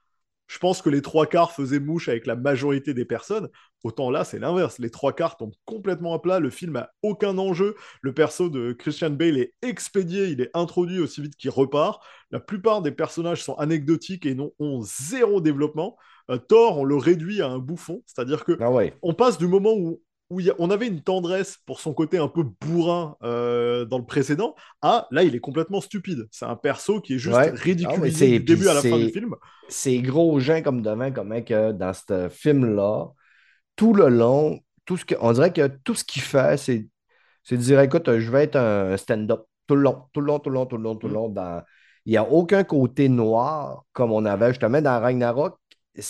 je pense que les trois quarts faisaient mouche avec la majorité des personnes. Autant là, c'est l'inverse. Les trois quarts tombent complètement à plat. Le film a aucun enjeu. Le perso de Christian Bale est expédié. Il est introduit aussi vite qu'il repart. La plupart des personnages sont anecdotiques et n'ont ont zéro développement. Euh, Thor, on le réduit à un bouffon. C'est-à-dire que Ah ouais. on passe du moment où, où a- on avait une tendresse pour son côté un peu bourrin euh, dans le précédent à là, il est complètement stupide. C'est un perso qui est juste Ouais. Ah, ridiculisé c'est- du début à la fin du c'est- film. Ces gros gens comme devant, comment que dans ce film-là, tout le long, tout ce que, on dirait que tout ce qu'il fait, c'est, c'est de dire écoute, je vais être un stand-up tout le long, tout le long, tout le long, tout le long, tout le Mm. long. Dans... Il n'y a aucun côté noir comme on avait justement dans Ragnarok.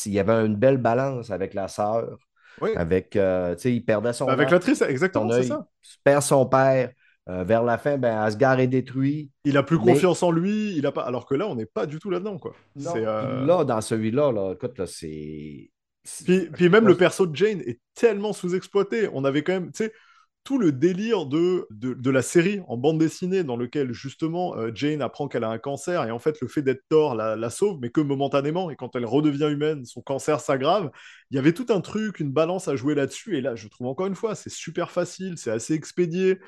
Il y avait une belle balance avec la sœur, Oui. avec, euh, tu sais, il perdait son Avec œil, l'actrice, exactement, c'est ça. perd son père. Euh, vers la fin, ben, Asgard est détruit. Il a plus Mais- confiance en lui, il a pas. Alors que là, on n'est pas du tout là-dedans, quoi. Euh, Là, dans celui-là, là, écoute, là, c'est. c'est- Puis, puis même le perso de Jane est tellement sous-exploité. On avait quand même, tu sais, tout le délire de, de, la série en bande dessinée dans lequel justement euh, Jane apprend qu'elle a un cancer et en fait le fait d'être Thor la, la sauve, mais que momentanément. Et quand elle redevient humaine, son cancer s'aggrave. Il y avait tout un truc, une balance à jouer là-dessus. Et là, je trouve encore une fois, c'est super facile, c'est assez expédié.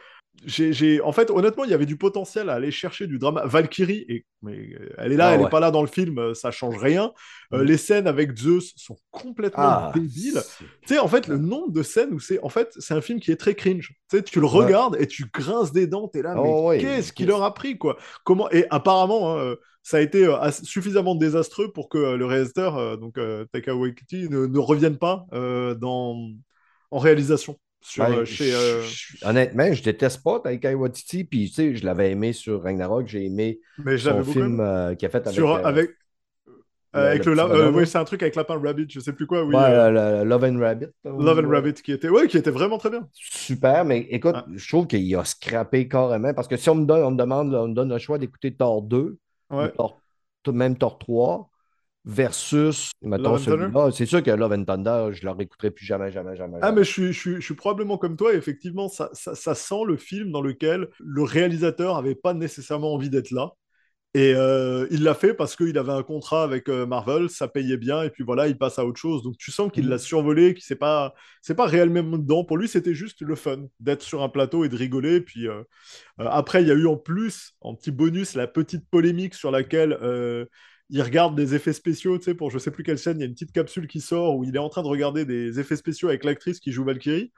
J'ai, En fait, honnêtement, il y avait du potentiel à aller chercher du drama. Valkyrie, et... mais, euh, elle est là, Ah elle n'est ouais. pas là dans le film, euh, ça change rien. Euh, Mm. Les scènes avec Zeus sont complètement Ah, débiles. Tu sais, en fait, le nombre de scènes où c'est. En fait, c'est un film qui est très cringe. Tu sais, tu le regardes et tu grinces des dents, t'es là, mais Oh, ouais. qu'est-ce qu'il leur a pris, quoi? Comment Et apparemment, hein, ça a été euh, suffisamment désastreux pour que euh, le réalisateur, donc Taika Waititi, ne, ne revienne pas dans... en réalisation. Sur, Ben, euh, chez, euh, je- je- honnêtement, je déteste pas Taika Waititi, puis tu sais, je l'avais aimé sur Ragnarok, j'ai aimé Mais son film euh, qu'il a fait avec, Sur, euh, avec, Euh, avec le, euh, oui, c'est un truc avec Lapin Rabbit, je sais plus quoi. Oui, ouais, Love and Rabbit. Love and Rabbit qui était, ouais, qui était vraiment très bien. Super, mais écoute, je trouve qu'il a scrappé carrément parce que si on me donne, on me demande, on me donne le choix d'écouter Thor 2, même Thor 3 versus, mettons, celui-là. C'est sûr que Love and Thunder, je ne le réécouterai plus jamais, jamais, jamais. Ah, mais je suis, je, suis, probablement comme toi. effectivement, ça, ça, sent le film dans lequel le réalisateur n'avait pas nécessairement envie d'être là. Et euh, il l'a fait parce qu'il avait un contrat avec euh, Marvel, ça payait bien, et puis voilà, il passe à autre chose. Donc tu sens qu'il l'a mm. survolé, qu'il c'est pas, c'est pas réellement dedans. Pour lui, c'était juste le fun d'être sur un plateau et de rigoler. Puis euh, après, il y a eu en plus, en petit bonus, la petite polémique sur laquelle il regarde des effets spéciaux, tu sais, pour je sais plus quelle scène, il y a une petite capsule qui sort où il est en train de regarder des effets spéciaux avec l'actrice qui joue Valkyrie,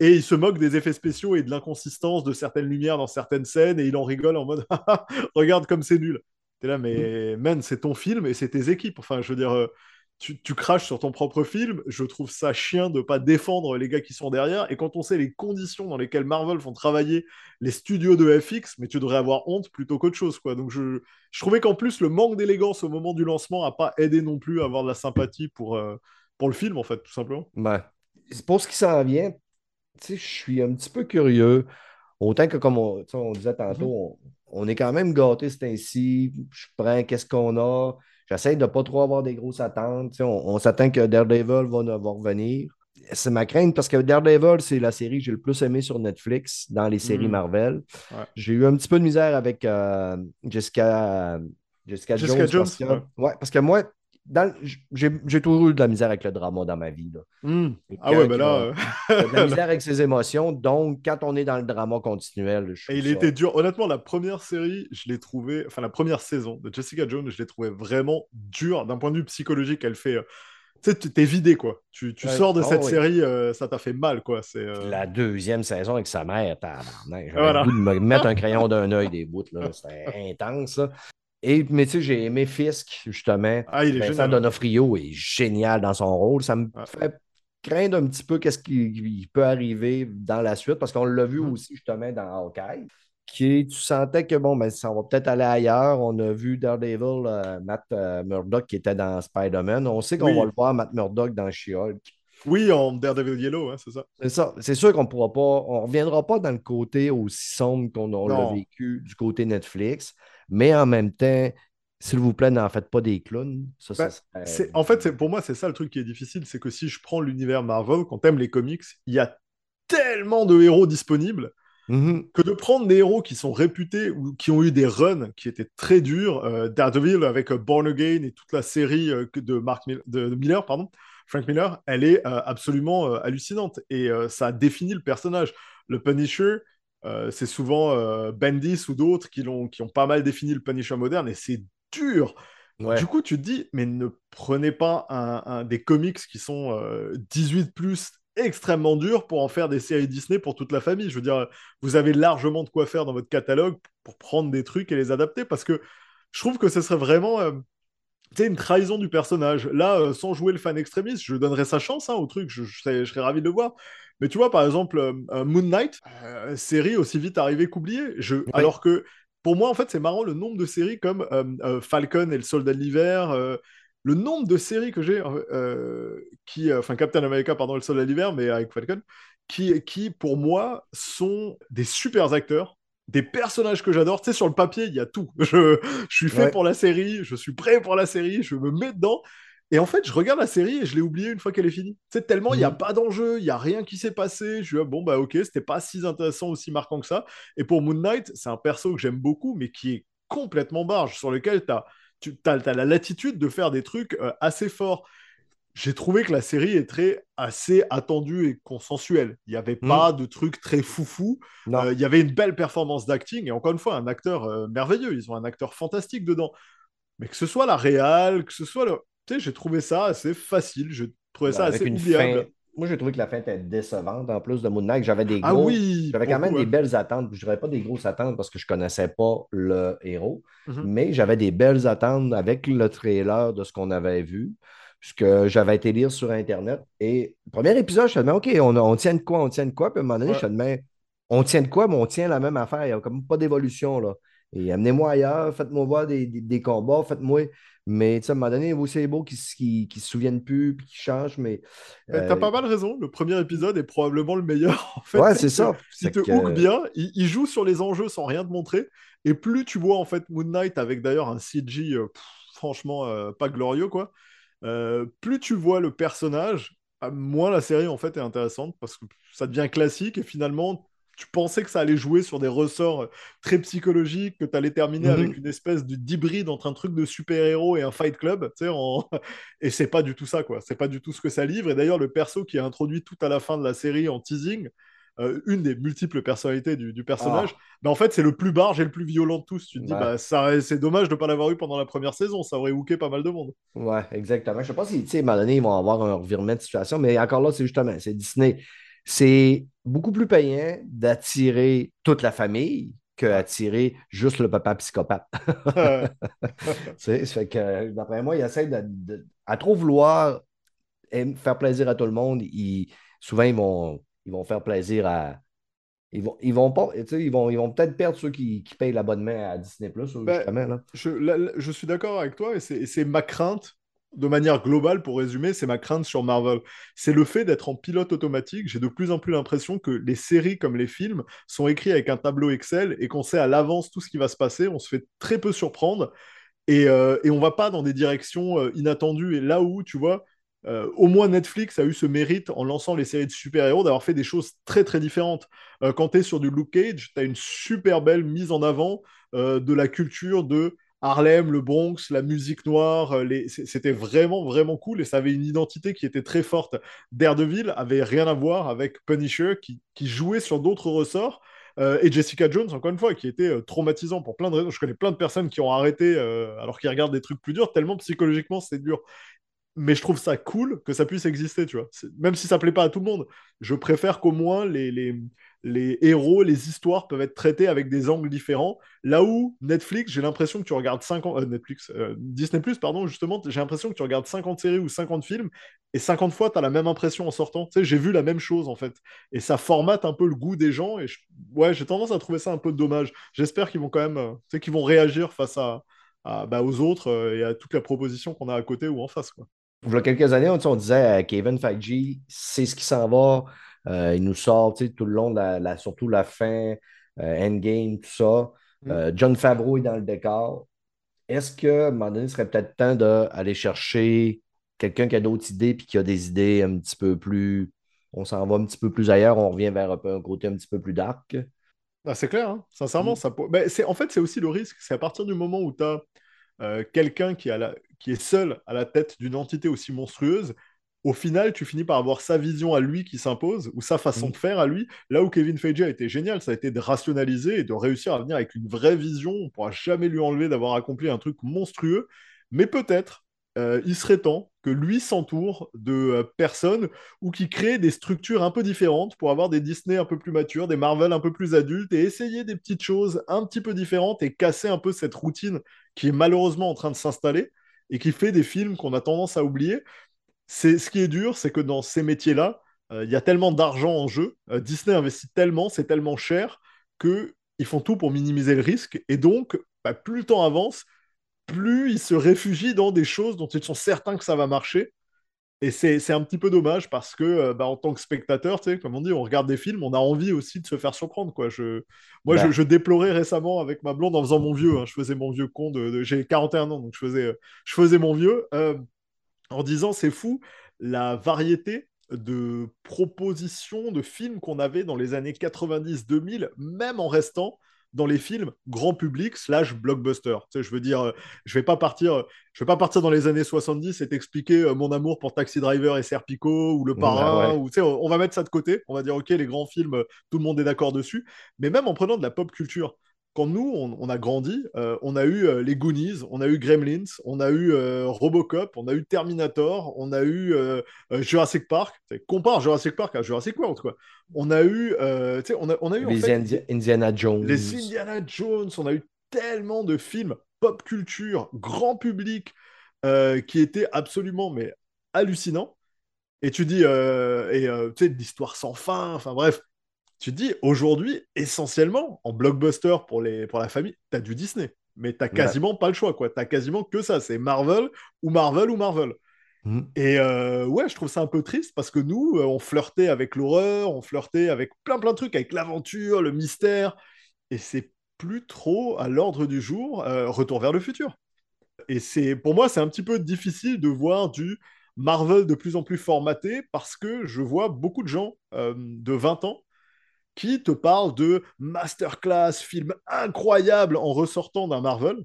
et il se moque des effets spéciaux et de l'inconsistance de certaines lumières dans certaines scènes, et il en rigole en mode *laughs* regarde comme c'est nul. T'es là, mais mm. man, c'est ton film et c'est tes équipes. Enfin, je veux dire, tu, craches sur ton propre film. Je trouve ça chien de pas défendre les gars qui sont derrière. Et quand on sait les conditions dans lesquelles Marvel font travailler les studios de FX, mais tu devrais avoir honte plutôt qu'autre chose, quoi. Donc je, je trouvais qu'en plus le manque d'élégance au moment du lancement a pas aidé non plus à avoir de la sympathie pour, euh, pour le film, en fait, tout simplement. Ouais. Pour ce qui s'en vient, je suis un petit peu curieux. Autant que, comme on, disait tantôt, mhm. on, est quand même gâté, c'est ainsi. Je prends qu'est-ce qu'on a. J'essaie de ne pas trop avoir des grosses attentes. On, s'attend que Daredevil va, revenir. C'est ma crainte parce que Daredevil, c'est la série que j'ai le plus aimé sur Netflix dans les séries mm. Marvel. J'ai eu un petit peu de misère avec euh, Jessica, Jessica, Jones. parce que, ouais. parce que moi, j'ai toujours eu de la misère avec le drama dans ma vie. Là. Hmm. Ah ouais, ben là. Euh, de la misère avec *laughs* ses émotions. Donc, quand on est dans le drama continuel. Et il était dur. Honnêtement, la première série, je l'ai trouvé. Enfin, la première saison de Jessica Jones, je l'ai trouvé vraiment dur d'un point de vue psychologique. Elle fait. Euh, tu sais, t'es vidé, quoi. Tu, tu sors de ah cette série, euh, ça t'a fait mal, quoi. C'est, La deuxième saison avec sa mère, J'avais voilà. de me mettre un *laughs* crayon d'un œil des bouts, là. C'était intense, et, mais tu sais, j'ai aimé Fisk, justement. Ah, il est Vincent Donofrio est génial dans son rôle. Ça me fait craindre un petit peu qu'est-ce qui, peut arriver dans la suite, parce qu'on l'a vu mm. aussi justement dans Hawkeye. Qui, tu sentais que bon, ben, ça va peut-être aller ailleurs. On a vu Daredevil, euh, Matt euh, Murdock qui était dans Spider-Man. On sait qu'on va le voir, Matt Murdock, dans She-Hulk. Oui, en Daredevil Yellow, hein, c'est ça. C'est ça. C'est sûr qu'on ne pourra pas, on reviendra pas dans le côté aussi sombre qu'on l'a vécu du côté Netflix. Mais en même temps, s'il vous plaît, n'en faites pas des clowns. Ben, en fait, pour moi, c'est ça le truc qui est difficile, c'est que si je prends l'univers Marvel, quand t'aimes les comics, il y a tellement de héros disponibles mm-hmm. que de prendre des héros qui sont réputés ou qui ont eu des runs qui étaient très durs, euh, Daredevil avec euh, Born Again et toute la série euh, de, Mark de Miller, pardon, Frank Miller, elle est absolument hallucinante et ça définit le personnage. Le Punisher, euh, c'est souvent euh, Bendis ou d'autres qui, ont, qui ont pas mal défini le Punisher moderne et c'est dur. Du coup, tu te dis, mais ne prenez pas un, des comics qui sont 18 euh, plus extrêmement durs pour en faire des séries Disney pour toute la famille. Je veux dire, vous avez largement de quoi faire dans votre catalogue pour prendre des trucs et les adapter parce que je trouve que ce serait vraiment une trahison du personnage. Là, sans jouer le fan extrémiste, je donnerais sa chance hein, au truc, je, serais, je, serais, ravi de le voir. Mais tu vois, par exemple, euh, euh, Moon Knight, euh, série aussi vite arrivée qu'oubliée. Je... Alors que pour moi, en fait, c'est marrant le nombre de séries comme Falcon et le Soldat de l'hiver. le nombre de séries que j'ai, qui, enfin Captain America, pardon, le Soldat de l'hiver, mais avec Falcon, qui, qui pour moi sont des super acteurs des personnages que j'adore. Tu sais, sur le papier, il y a tout. *laughs* Je, je suis fait pour la série, je suis prêt pour la série, je me mets dedans. Et en fait, je regarde la série et je l'ai oublié une fois qu'elle est finie. C'est tellement il n'y a mhm. pas d'enjeu, il n'y a rien qui s'est passé. Je suis bon, bah ok, c'était pas si intéressant, aussi marquant que ça. Et pour Moon Knight, c'est un perso que j'aime beaucoup, mais qui est complètement barge, sur lequel tu as, tu as, la latitude de faire des trucs euh, assez forts. J'ai trouvé que la série est très assez attendue et consensuelle. Il n'y avait mhm. pas de trucs très foufou. Euh, il y avait une belle performance d'acting et encore une fois, un acteur euh, merveilleux. Ils ont un acteur fantastique dedans. Mais que ce soit la réal, que ce soit le j'ai trouvé ça assez facile. Je trouvais ça assez oubliable. Moi, j'ai trouvé que la fin était décevante. En plus de Moon Knight, j'avais des ah gros... J'avais quand même des belles attentes. Je dirais pas des grosses attentes parce que je connaissais pas le héros, mhm. mais j'avais des belles attentes avec le trailer de ce qu'on avait vu puisque j'avais été lire sur Internet. Et le premier épisode, je me disais, OK, on, on, tient de quoi, on tient de quoi? Puis à un moment donné, je me disais, on tient de quoi, mais on tient la même affaire. Il n'y a comme pas d'évolution. là. Et amenez-moi ailleurs, faites-moi voir des, des, combats, faites-moi. Mais à un moment donné, c'est beau qui ne se souviennent plus puis qui changent. Mais. Euh... T'as pas mal raison. Le premier épisode est probablement le meilleur. *laughs* En fait. Ouais, c'est ça. *laughs* Il te hook bien. Il, joue sur les enjeux sans rien te montrer. Et plus tu vois en fait Moon Knight avec d'ailleurs un CG euh, franchement euh, pas glorieux quoi. Euh, plus tu vois le personnage, moins la série en fait est intéressante parce que ça devient classique et finalement tu pensais que ça allait jouer sur des ressorts très psychologiques, que tu allais terminer mhm. avec une espèce d'hybride entre un truc de super-héros et un fight club, tu sais, en... *laughs* et c'est pas du tout ça, quoi. C'est pas du tout ce que ça livre. Et d'ailleurs, le perso qui est introduit tout à la fin de la série en teasing, euh, une des multiples personnalités du, personnage, ah. bah, en fait, c'est le plus barge et le plus violent de tous. Tu te dis, bah, ça, c'est dommage de ne pas l'avoir eu pendant la première saison, ça aurait hooké pas mal de monde. Ouais, exactement. Je sais pas si, tu sais, à un moment donné, ils vont avoir un revirement de situation, mais encore là, c'est justement, c'est Disney. C'est beaucoup plus payant d'attirer toute la famille qu'attirer juste le papa psychopathe. *laughs* fait que, d'après moi, il essaie de, à trop vouloir faire plaisir à tout le monde. souvent, ils vont ils vont faire plaisir à. Ils vont, ils vont, pas, ils vont, ils vont peut-être perdre ceux qui, qui payent l'abonnement à Disney Plus, ben, justement. Là. Je, je, suis d'accord avec toi et c'est ma crainte, de manière globale, pour résumer, c'est ma crainte sur Marvel. C'est le fait d'être en pilote automatique. J'ai de plus en plus l'impression que les séries comme les films sont écrits avec un tableau Excel et qu'on sait à l'avance tout ce qui va se passer. On se fait très peu surprendre et, euh, et on va pas dans des directions euh, inattendues. Et là où, tu vois, euh, au moins Netflix a eu ce mérite en lançant les séries de super-héros d'avoir fait des choses très très différentes. Euh, quand tu es sur du Luke Cage, tu as une super belle mise en avant de la culture de Harlem, le Bronx, la musique noire. C'était vraiment vraiment cool et ça avait une identité qui était très forte. Daredevil avait rien à voir avec Punisher qui, jouait sur d'autres ressorts. et Jessica Jones, encore une fois, qui était traumatisant pour plein de raisons. Je connais plein de personnes qui ont arrêté alors qu'ils regardent des trucs plus durs, tellement psychologiquement c'est dur mais je trouve ça cool que ça puisse exister, tu vois. Même si ça plaît pas à tout le monde, je préfère qu'au moins les, les, les, héros, les histoires peuvent être traités avec des angles différents. Là où Netflix, j'ai l'impression que tu regardes 50... Euh, Netflix, euh, Disney+, pardon, justement, j'ai l'impression que tu regardes 50 séries ou 50 films, et 50 fois, tu as la même impression en sortant. Tu sais, j'ai vu la même chose, en fait. Et ça formate un peu le goût des gens, et ouais, j'ai tendance à trouver ça un peu dommage. J'espère qu'ils vont quand même... Euh, tu sais, qu'ils vont réagir face à... bah, aux autres et à toute la proposition qu'on a à côté ou en face. Quoi il y a quelques années, on, disait Kevin Feige, c'est ce qui s'en va. Euh, il nous sort tout le long, de la, surtout la fin, euh, Endgame, tout ça. Mm. Euh, John Favreau est dans le décor. Est-ce que, à un moment donné, il serait peut-être temps d'aller chercher quelqu'un qui a d'autres idées puis qui a des idées un petit peu plus. On s'en va un petit peu plus ailleurs, on revient vers un, côté un petit peu plus dark? Ah, c'est clair, hein. sincèrement. Mm. Ça... Ben, en fait, c'est aussi le risque. C'est à partir du moment où tu as euh, quelqu'un qui, qui, est seul à la tête d'une entité aussi monstrueuse, au final, tu finis par avoir sa vision à lui qui s'impose, ou sa façon mm. de faire à lui. Là où Kevin Feige a été génial, ça a été de rationaliser et de réussir à venir avec une vraie vision. On ne pourra jamais lui enlever d'avoir accompli un truc monstrueux, mais peut-être euh, il serait temps que lui s'entoure de euh, personnes ou qui créent des structures un peu différentes pour avoir des Disney un peu plus matures, des Marvel un peu plus adultes et essayer des petites choses un petit peu différentes et casser un peu cette routine qui est malheureusement en train de s'installer et qui fait des films qu'on a tendance à oublier. C'est ce qui est dur, c'est que dans ces métiers-là, euh, il y a tellement d'argent en jeu, Disney investit tellement, c'est tellement cher que ils font tout pour minimiser le risque et donc bah, plus le temps avance, plus ils se réfugient dans des choses dont ils sont certains que ça va marcher. Et c'est un petit peu dommage parce que, euh, bah, en tant que spectateur, tu sais, comme on dit, on regarde des films, on a envie aussi de se faire surprendre. Quoi. Je, moi, je, bah. déplorais récemment avec ma blonde en faisant mon vieux. Hein. je faisais mon vieux con de. J'ai 41 ans, donc je faisais, je faisais mon vieux euh, en disant c'est fou la variété de propositions de films qu'on avait dans les années 90-2000, même en restant dans les films grand public slash blockbuster. Tu sais, je veux dire, euh, je vais pas partir, je vais pas partir dans les années 70 et t'expliquer euh, mon amour pour Taxi Driver et Serpico ou Le Parrain. Ou, tu sais, on, va mettre ça de côté. On va dire, ok, les grands films, euh, tout le monde est d'accord dessus. Mais même en prenant de la pop culture, quand nous, on, a grandi, euh, on a eu euh, les Goonies, on a eu Gremlins, on a eu euh, Robocop, on a eu Terminator, on a eu Jurassic Park. Compare Jurassic Park à Jurassic World, quoi. On a eu, on a, on a eu les Indiana Jones. Les Indiana Jones. On a eu tellement de films pop culture, grand public, qui étaient absolument mais hallucinants. Et tu dis, et tu sais, l'histoire sans fin. Enfin bref, tu te dis, aujourd'hui, essentiellement, en blockbuster pour, les, pour la famille, tu as du Disney. Mais tu quasiment pas le choix, quoi. Tu quasiment que ça. C'est Marvel ou Marvel ou Marvel. Mm. Et euh, ouais, je trouve ça un peu triste parce que nous, euh, on flirtait avec l'horreur, on flirtait avec plein plein de trucs, avec l'aventure, le mystère. Et c'est plus trop à l'ordre du jour euh, Retour vers le futur. Et c'est pour moi, c'est un petit peu difficile de voir du Marvel de plus en plus formaté parce que je vois beaucoup de gens de 20 ans qui te parlent de masterclass, film incroyable en ressortant d'un Marvel.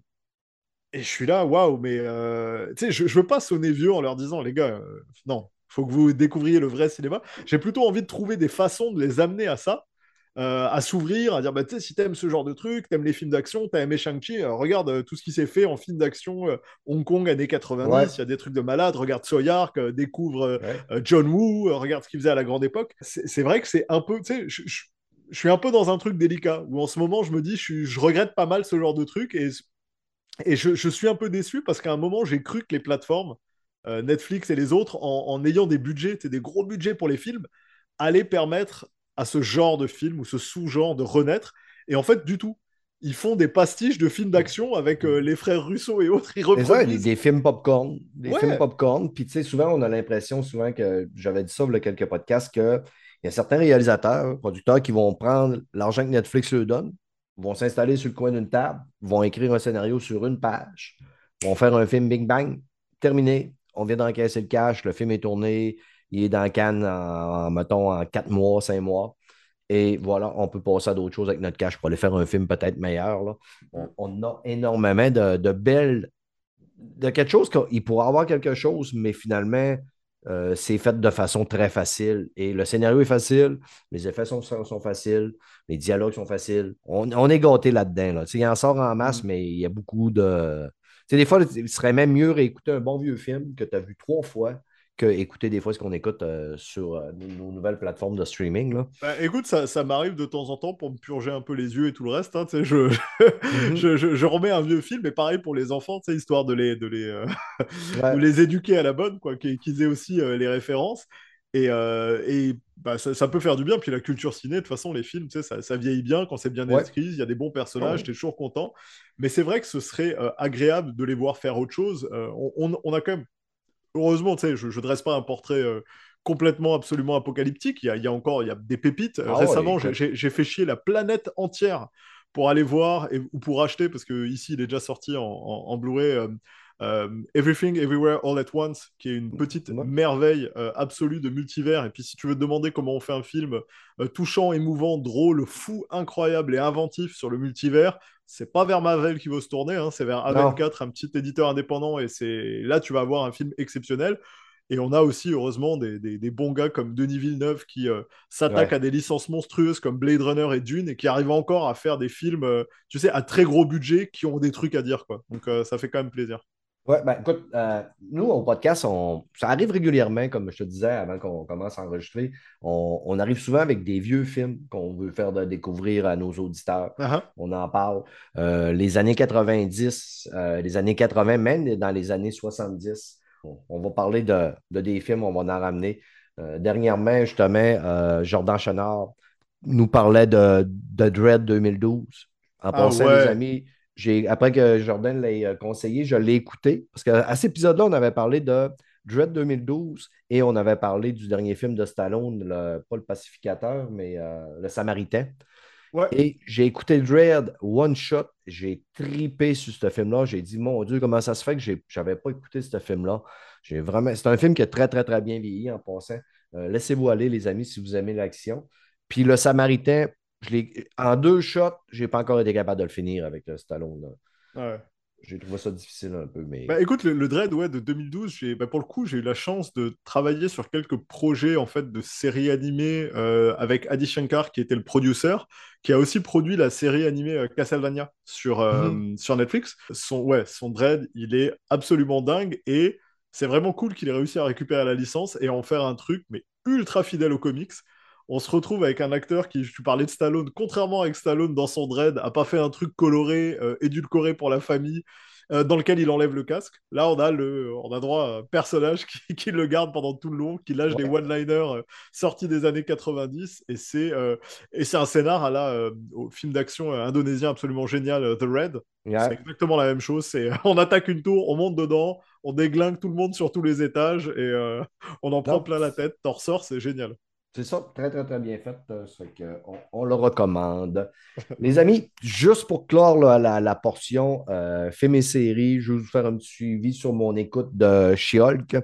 Et je suis là, waouh, mais euh, tu sais, je, je veux pas sonner vieux en leur disant, les gars, euh, non, faut que vous découvriez le vrai cinéma. J'ai plutôt envie de trouver des façons de les amener à ça, euh, à s'ouvrir, à dire, bah, tu sais, si t'aimes ce genre de truc, t'aimes les films d'action, t'as aimé Shang-Chi, regarde tout ce qui s'est fait en film d'action Hong Kong années 90, il y a des trucs de malade, regarde Soyark, découvre John Woo, regarde ce qu'il faisait à la grande époque. C'est vrai que c'est un peu, tu sais, je, suis un peu dans un truc délicat, où en ce moment, je me dis, je, je regrette pas mal ce genre de truc, et et je, suis un peu déçu parce qu'à un moment, j'ai cru que les plateformes, euh, Netflix et les autres, en, ayant des budgets, des gros budgets pour les films, allaient permettre à ce genre de film ou ce sous-genre de renaître. Et en fait, du tout. Ils font des pastiches de films d'action avec euh, les frères Russo et autres. Ils reproduisent... des, films popcorn. Des films popcorn. Puis tu sais, souvent, on a l'impression, souvent que j'avais dit ça il y a quelques podcasts, qu'il y a certains réalisateurs, producteurs qui vont prendre l'argent que Netflix leur donne, vont s'installer sur le coin d'une table, vont écrire un scénario sur une page, vont faire un film Big Bang, terminé. On vient d'encaisser le cash, le film est tourné, il est dans Cannes en, mettons, en quatre mois, cinq mois. Et voilà, on peut passer à d'autres choses avec notre cash pour aller faire un film peut-être meilleur. On, a énormément de, de belles. de quelque chose qu'il pourrait avoir quelque chose, mais finalement, euh, c'est fait de façon très facile. Et le scénario est facile, les effets sont, sont faciles, les dialogues sont faciles. On, est gâté là-dedans. Là. Il en sort en masse, mm. mais il y a beaucoup de. des fois, il serait même mieux réécouter un bon vieux film que tu as vu trois fois que écouter des fois ce qu'on écoute euh, sur euh, nos, nouvelles plateformes de streaming. Là. Bah, écoute, ça, ça m'arrive de temps en temps pour me purger un peu les yeux et tout le reste. Hein, je, mhm. je, je, remets un vieux film, et pareil pour les enfants, histoire de les, de, les, euh, de les éduquer à la bonne, quoi, qu'ils aient aussi les références. Et, et bah, ça, ça, peut faire du bien. Puis la culture ciné, de toute façon, les films, ça, ça vieillit bien quand c'est bien écrit. Il y a des bons personnages, tu es toujours content. Mais c'est vrai que ce serait agréable de les voir faire autre chose. On, on, a quand même heureusement, tu sais, je ne dresse pas un portrait euh, complètement, absolument apocalyptique. Il y a, encore il y a des pépites. Ah Récemment, j'ai fait chier la planète entière pour aller voir et, ou pour acheter, parce que ici, il est déjà sorti en, Blu-ray. Euh, euh, Everything Everywhere All at Once, qui est une petite merveille absolue de multivers. Et puis, si tu veux te demander comment on fait un film touchant, émouvant, drôle, fou, incroyable et inventif sur le multivers, c'est pas vers Marvel qu'il faut se tourner, hein, c'est vers A24, un petit éditeur indépendant, et c'est là tu vas avoir un film exceptionnel. Et on a aussi, heureusement, des, bons gars comme Denis Villeneuve qui euh, s'attaquent à des licences monstrueuses comme Blade Runner et Dune et qui arrivent encore à faire des films, euh, tu sais, à très gros budget qui ont des trucs à dire, quoi. Donc euh, ça fait quand même plaisir. Oui, ben écoute, euh, nous, au podcast, on, ça arrive régulièrement, comme je te disais avant qu'on commence à enregistrer. On, arrive souvent avec des vieux films qu'on veut faire découvrir à nos auditeurs. Uh-huh. On en parle. Euh, les années 90, euh, les années 80, même dans les années 70, on, va parler de, des films, on va en ramener. dernièrement, justement, Jordan Chenard nous parlait de, de Dread 2012. En ah passant, les amis, après que Jordan l'ait euh, conseillé, je l'ai écouté. Parce qu'à cet épisode-là, on avait parlé de Dread 2012 et on avait parlé du dernier film de Stallone, pas le pacificateur, mais euh, le Samaritain. Et j'ai écouté Dread One Shot. J'ai tripé sur ce film-là. J'ai dit, mon Dieu, comment ça se fait que je n'avais pas écouté ce film-là? J'ai vraiment... C'est un film qui est très, très, très bien vieilli en passant. Euh, laissez-vous aller, les amis, si vous aimez l'action. Puis le Samaritain, en deux shots, j'ai pas encore été capable de le finir avec le Stallone. J'ai trouvé ça difficile un peu. Mais... Bah, écoute, le, Dread ouais, de 2012, bah, pour le coup, j'ai eu la chance de travailler sur quelques projets en fait, de séries animées euh, avec Adi Shankar, qui était le producteur, qui a aussi produit la série animée euh, Castlevania sur, euh, mhm. sur Netflix. Son, ouais, son Dread, il est absolument dingue et c'est vraiment cool qu'il ait réussi à récupérer la licence et en faire un truc mais ultra fidèle aux comics on se retrouve avec un acteur qui, tu parlais de Stallone, contrairement avec Stallone dans son Dread, a pas fait un truc coloré, euh, édulcoré pour la famille. euh, dans lequel il enlève le casque. Là, on a, le, on a droit à un personnage *laughs* qui, qui le garde pendant tout le long, qui lâche des one-liners euh, sortis des années 90. Et c'est un scénar à la, au film d'action indonésien absolument génial, The Red. C'est exactement la même chose. C'est *laughs* on attaque une tour, on monte dedans, on déglingue tout le monde sur tous les étages et *laughs* on en prend plein la tête. T'en ressors, c'est génial. C'est ça, très, très, très bien fait. Euh, que on, le recommande. *laughs* Les amis, juste pour clore la, portion euh, film et série, je vais vous faire un petit suivi sur mon écoute de She-Hulk.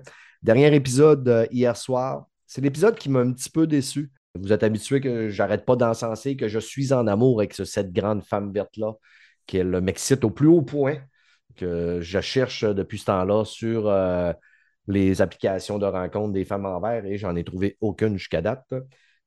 Dernier épisode euh, hier soir. C'est l'épisode qui m'a un petit peu déçu. Vous êtes habitué que j'arrête pas d'encenser, que je suis en amour avec cette grande femme verte-là, qu'elle m'excite au plus haut point, que je cherche depuis ce temps-là sur les applications de rencontre des femmes en vert et j'en ai trouvé aucune jusqu'à date.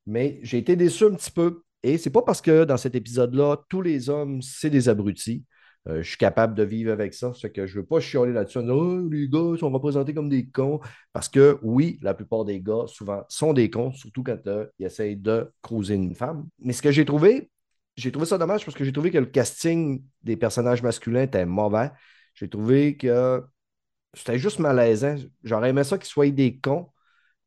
Mais j'ai été déçu un petit peu. Et c'est pas parce que dans cet épisode-là, tous les hommes, c'est des abrutis. Euh, je suis capable de vivre avec ça. Ce que je ne veux pas chialer là-dessus. Oh, les gars sont représentés comme des cons. Parce que oui, la plupart des gars, souvent, sont des cons, surtout quand euh, ils essayent de cruiser une femme. Mais ce que j'ai trouvé, j'ai trouvé ça dommage parce que j'ai trouvé que le casting des personnages masculins était mauvais. J'ai trouvé que c'était juste malaisant. J'aurais aimé ça qu'ils soient des cons,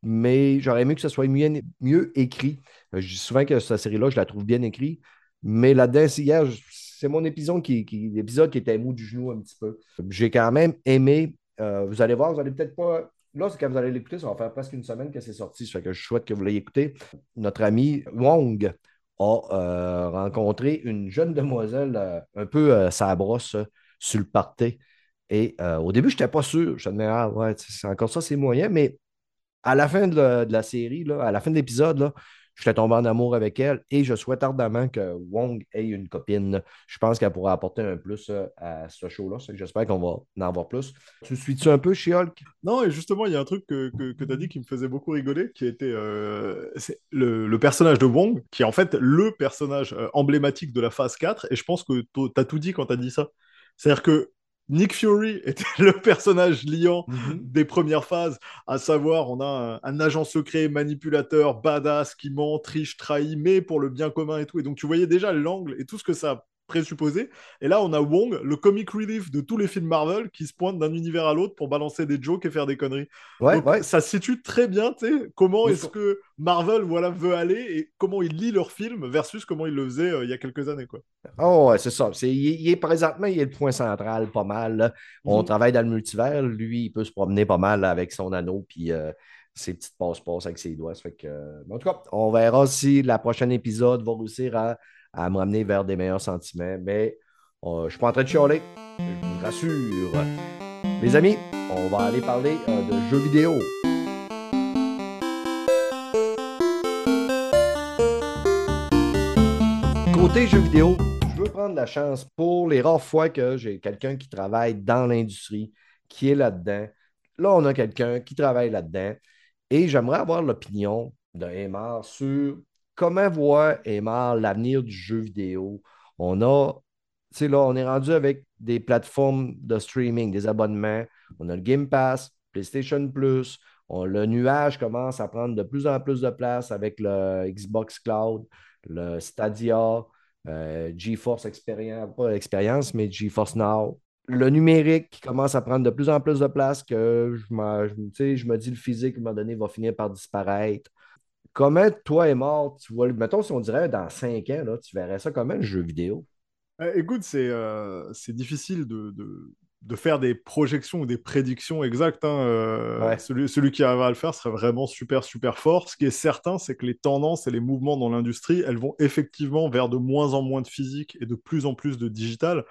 mais j'aurais aimé que ce soit mieux, écrit. Euh, je dis souvent que cette série-là, je la trouve bien écrite, mais là-dedans, hier, c'est mon épisode qui, qui, l'épisode qui était mou du genou un petit peu. J'ai quand même aimé. Euh, vous allez voir, vous allez peut-être pas. Là, quand vous allez l'écouter, ça va faire presque une semaine que c'est sorti. Ça fait que je souhaite que vous l'ayez écouté. Notre ami Wong a euh, rencontré une jeune demoiselle un peu sa brosse sur le party. Et euh, au début, je n'étais pas sûr. Je me disais, ah ouais, c'est encore ça, c'est moyen. Mais à la fin de la, série, là, à la fin de l'épisode, je suis tombé en amour avec elle et je souhaite ardemment que Wong ait une copine. Je pense qu'elle pourra apporter un plus euh, à ce show-là. J'espère qu'on va en avoir plus. Tu suis-tu un peu chez? Non, et justement, il y a un truc que, que, tu as dit qui me faisait beaucoup rigoler, qui était euh, le, le, personnage de Wong, qui est en fait le personnage emblématique de la phase 4. Et je pense que tu as tout dit quand tu as dit ça. C'est-à-dire que Nick Fury *laughs* était le personnage liant mhm. des premières phases, à savoir on a un, agent secret, manipulateur, badass, qui ment, triche, trahit, mais pour le bien commun et tout. Et donc tu voyais déjà l'angle et tout ce que ça présupposé. Et là, on a Wong, le comic relief de tous les films Marvel, qui se pointe d'un univers à l'autre pour balancer des jokes et faire des conneries. Ouais, ouais. Ça situe très bien, tu sais, comment est-ce que Marvel voilà, veut aller et comment il lit leurs films versus comment il le faisait euh, il y a quelques années. Quoi. Oh, ouais, c'est ça. C'est, il, est présentement, il est le point central pas mal. On mhm. travaille dans le multivers. Lui, il peut se promener pas mal avec son anneau. Puis. Euh, ses petites passe-passe avec ses doigts. fait que, en tout cas, on verra si la prochaine épisode va réussir à à me ramener vers des meilleurs sentiments. Mais euh, je ne suis pas en train de chialer, je vous rassure. Les amis, on va aller parler euh, de jeux vidéo. Côté jeux vidéo, je veux prendre la chance pour les rares fois que j'ai quelqu'un qui travaille dans l'industrie, qui est là-dedans. Là, on a quelqu'un qui travaille là-dedans. Et j'aimerais avoir l'opinion de Emar sur comment voit Emar l'avenir du jeu vidéo? On a, tu là, on est rendu avec des plateformes de streaming, des abonnements. On a le Game Pass, PlayStation Plus. le nuage commence à prendre de plus en plus de place avec le Xbox Cloud, le Stadia, euh, GeForce Experience, pas Experience, mais GeForce Now. Le numérique commence à prendre de plus en plus de place que je, je me dis le physique, à un moment donné, va finir par disparaître. Comment toi et mort, tu vois, mettons si on dirait dans cinq ans, là, tu verrais ça comme un jeu vidéo? Euh, écoute, c'est euh, difficile de, de, faire des projections ou des prédictions exactes. Hein, euh, celui, celui, qui arrivera à le faire serait vraiment super, super fort. Ce qui est certain, c'est que les tendances et les mouvements dans l'industrie, elles vont effectivement vers de moins en moins de physique et de plus en plus de digital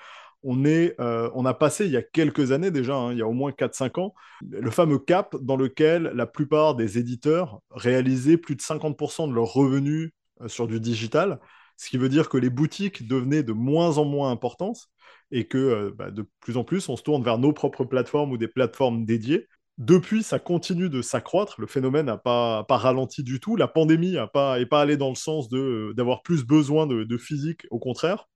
euh, on a passé il y a quelques années déjà, hein, il y a au moins 4-5 ans, le fameux cap dans lequel la plupart des éditeurs réalisaient plus de 50% de leurs revenus euh, sur du digital, ce qui veut dire que les boutiques devenaient de moins en moins importantes et que euh, bah, de plus en plus on se tourne vers nos propres plateformes ou des plateformes dédiées. Depuis, ça continue de s'accroître. Le phénomène n'a pas, pas, ralenti du tout. La pandémie n'est pas, pas allée dans le sens d'avoir plus besoin de physique. Au contraire,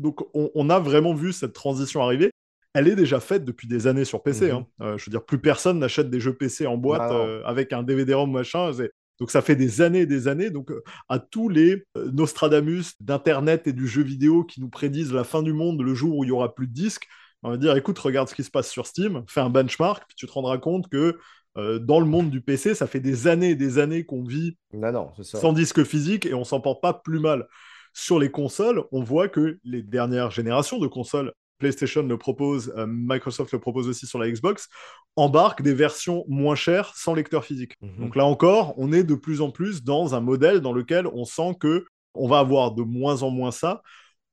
donc on, a vraiment vu cette transition arriver. Elle est déjà faite depuis des années sur PC. Mhm. Hein. Euh, je veux dire, plus personne n'achète des jeux PC en boîte bah euh, avec un DVD-ROM machin. Donc ça fait des années et des années. Donc euh, à tous les Nostradamus d'Internet et du jeu vidéo qui nous prédisent la fin du monde le jour où il y aura plus de disques, On va dire, écoute, regarde ce qui se passe sur Steam, fais un benchmark, puis tu te rendras compte que euh, dans le monde du PC, ça fait des années et des années qu'on vit sans disque physique et on s'en porte pas plus mal. Sur les consoles, on voit que les dernières générations de consoles, PlayStation le propose, euh, Microsoft le propose aussi sur la Xbox, embarquent des versions moins chères sans lecteur physique. Mhm. Donc là encore, on est de plus en plus dans un modèle dans lequel on sent que on va avoir de moins en moins ça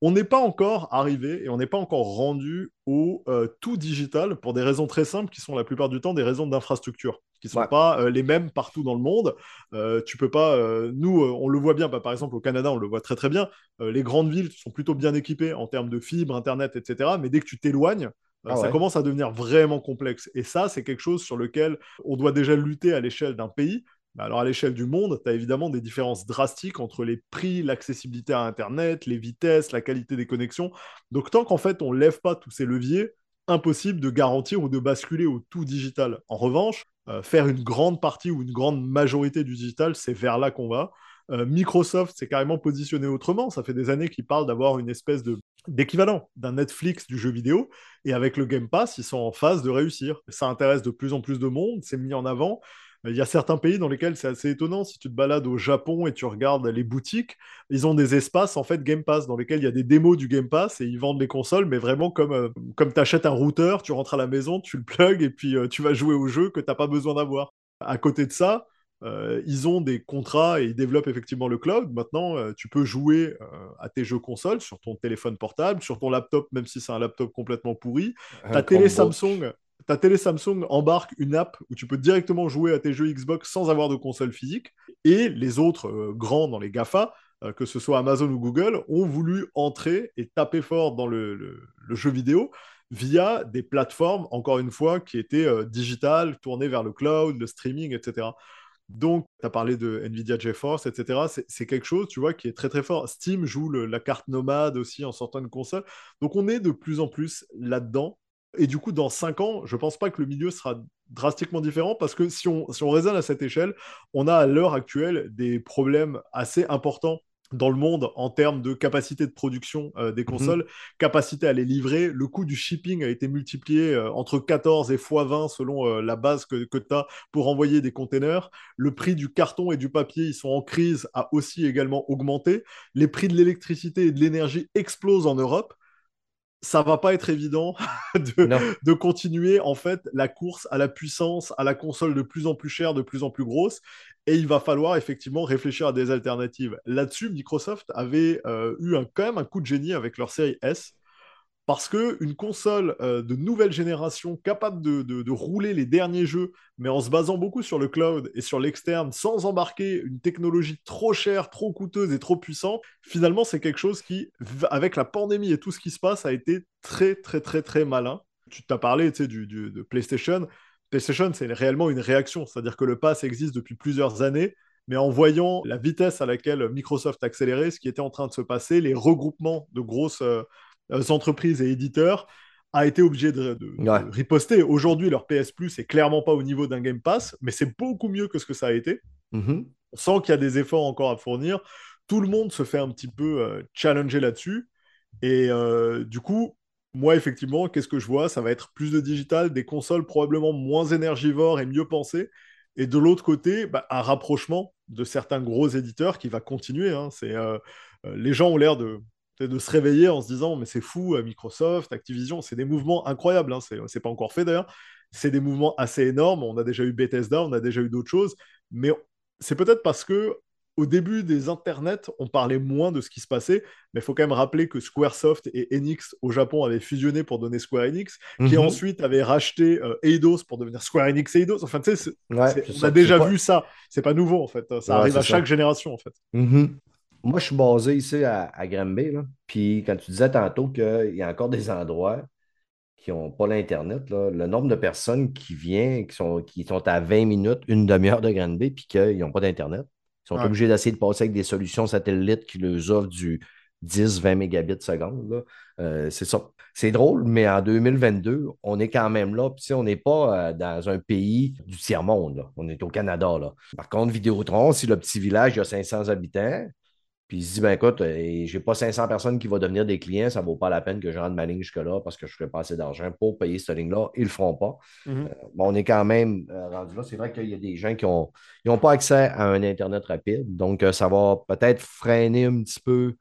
on n'est pas encore arrivé et on n'est pas encore rendu au euh, tout digital pour des raisons très simples qui sont la plupart du temps des raisons d'infrastructure qui ne sont pas euh, les mêmes partout dans le monde. Euh, tu peux pas, nous, on le voit bien, bah, par exemple au Canada, on le voit très très bien. les grandes villes sont plutôt bien équipées en termes de fibres, internet, etc. Mais dès que tu t'éloignes, ah ça commence à devenir vraiment complexe. Et ça, c'est quelque chose sur lequel on doit déjà lutter à l'échelle d'un pays bah, alors à l'échelle du monde, tu as évidemment des différences drastiques entre les prix, l'accessibilité à Internet, les vitesses, la qualité des connexions. Donc tant qu'en fait on ne lève pas tous ces leviers, impossible de garantir ou de basculer au tout digital. En revanche, euh, faire une grande partie ou une grande majorité du digital, c'est vers là qu'on va. Euh, Microsoft s'est carrément positionné autrement. Ça fait des années qu'ils parlent d'avoir une espèce de d'équivalent d'un Netflix du jeu vidéo. Et avec le Game Pass, ils sont en phase de réussir. Ça intéresse de plus en plus de monde, c'est mis en avant. Il y a certains pays dans lesquels c'est assez étonnant. Si tu te balades au Japon et tu regardes les boutiques, ils ont des espaces en fait Game Pass dans lesquels il y a des démos du Game Pass et ils vendent les consoles, mais vraiment comme, euh, comme tu achètes un routeur, tu rentres à la maison, tu le plugs et puis euh, tu vas jouer au jeu que tu n'as pas besoin d'avoir. À côté de ça, euh, ils ont des contrats et ils développent effectivement le cloud. Maintenant, tu peux jouer à tes jeux consoles sur ton téléphone portable, sur ton laptop, même si c'est un laptop complètement pourri. Ta télé Samsung, ta télé Samsung embarque une app où tu peux directement jouer à tes jeux Xbox sans avoir de console physique. Et les autres euh, grands dans les GAFA, euh, que ce soit Amazon ou Google, ont voulu entrer et taper fort dans le, jeu vidéo via des plateformes, encore une fois, qui étaient euh, digitales, tournées vers le cloud, le streaming, etc. Donc, tu as parlé de Nvidia GeForce, etc. C'est quelque chose, tu vois, qui est très très fort. Steam joue la carte nomade aussi en sortant une console. Donc, on est de plus en plus là-dedans. Et du coup, dans 5 ans, je ne pense pas que le milieu sera drastiquement différent parce que si on, si on raisonne à cette échelle, on a à l'heure actuelle des problèmes assez importants dans le monde en termes de capacité de production euh, des mhm. consoles, capacité à les livrer. Le coût du shipping a été multiplié euh, entre 14 et x20 selon euh, la base que, que tu as pour envoyer des containers. Le prix du carton et du papier, ils sont en crise, a aussi également augmenté. Les prix de l'électricité et de l'énergie explosent en Europe ça va pas être évident *laughs* de, continuer en fait la course à la puissance, à la console de plus en plus chère, de plus en plus grosse, et il va falloir effectivement réfléchir à des alternatives. Là-dessus, Microsoft avait euh, eu un, quand même un coup de génie avec leur série S, parce qu'une console euh, de nouvelle génération capable de, rouler les derniers jeux, mais en se basant beaucoup sur le cloud et sur l'externe, sans embarquer une technologie trop chère, trop coûteuse et trop puissante, finalement, c'est quelque chose qui, avec la pandémie et tout ce qui se passe, a été très, très, très, très malin. Tu t'as parlé du, du, de PlayStation. PlayStation, c'est réellement une réaction, c'est-à-dire que le pass existe depuis plusieurs années, mais en voyant la vitesse à laquelle Microsoft accélérait, ce qui était en train de se passer, les regroupements de grosses euh, entreprises et éditeurs, a été obligé de, riposter. Aujourd'hui, leur PS Plus est clairement pas au niveau d'un Game Pass, mais c'est beaucoup mieux que ce que ça a été. Mm-hmm. On sent qu'il y a des efforts encore à fournir. Tout le monde se fait un petit peu euh, challenger là-dessus. Et euh, du coup, moi, effectivement, qu'est-ce que je vois? Ça va être plus de digital, des consoles probablement moins énergivores et mieux pensées. Et de l'autre côté, bah, un rapprochement de certains gros éditeurs qui va continuer. Hein. C'est, les gens ont l'air de de se réveiller en se disant mais c'est fou, euh, Microsoft, Activision, c'est des mouvements incroyables, hein, c'est pas encore fait d'ailleurs, c'est des mouvements assez énormes, on a déjà eu Bethesda, on a déjà eu d'autres choses, mais c'est peut-être parce que au début des internets, on parlait moins de ce qui se passait, mais il faut quand même rappeler que Squaresoft et Enix au Japon avaient fusionné pour donner Square Enix, qui mhm. ensuite avait racheté euh, Eidos pour devenir Square Enix Eidos. Enfin, tu sais, on a déjà vu ça. C'est pas nouveau en fait. Ça arrive à chaque génération en fait. Mhm. Moi, je suis basé ici à, à Granby. Puis quand tu disais tantôt qu'il y a encore des endroits qui n'ont pas l'Internet, le nombre de personnes qui viennent, qui sont, qui sont à 20 minutes, une demi-heure de Granby, puis qu'ils n'ont pas d'Internet, ils sont obligés d'essayer de passer avec des solutions satellites qui leur offrent du 10-20 mégabits seconde. Euh, c'est ça. C'est drôle, mais en 2022, on est quand même là. Puis, on n'est pas euh, dans un pays du tiers-monde. On est au Canada. Là. Par contre, Vidéotron, si le petit village a 500 habitants, puis il se dit, ben écoute, euh, j'ai pas 500 personnes qui vont devenir des clients, ça vaut pas la peine que je rentre ma ligne jusque-là parce que je ferai pas assez d'argent pour payer cette ligne-là. Ils le feront pas. Euh, on est quand même euh, rendu là. C'est vrai qu'il y a des gens qui n'ont ont pas accès à un Internet rapide. Donc, ça va peut-être freiner un petit peu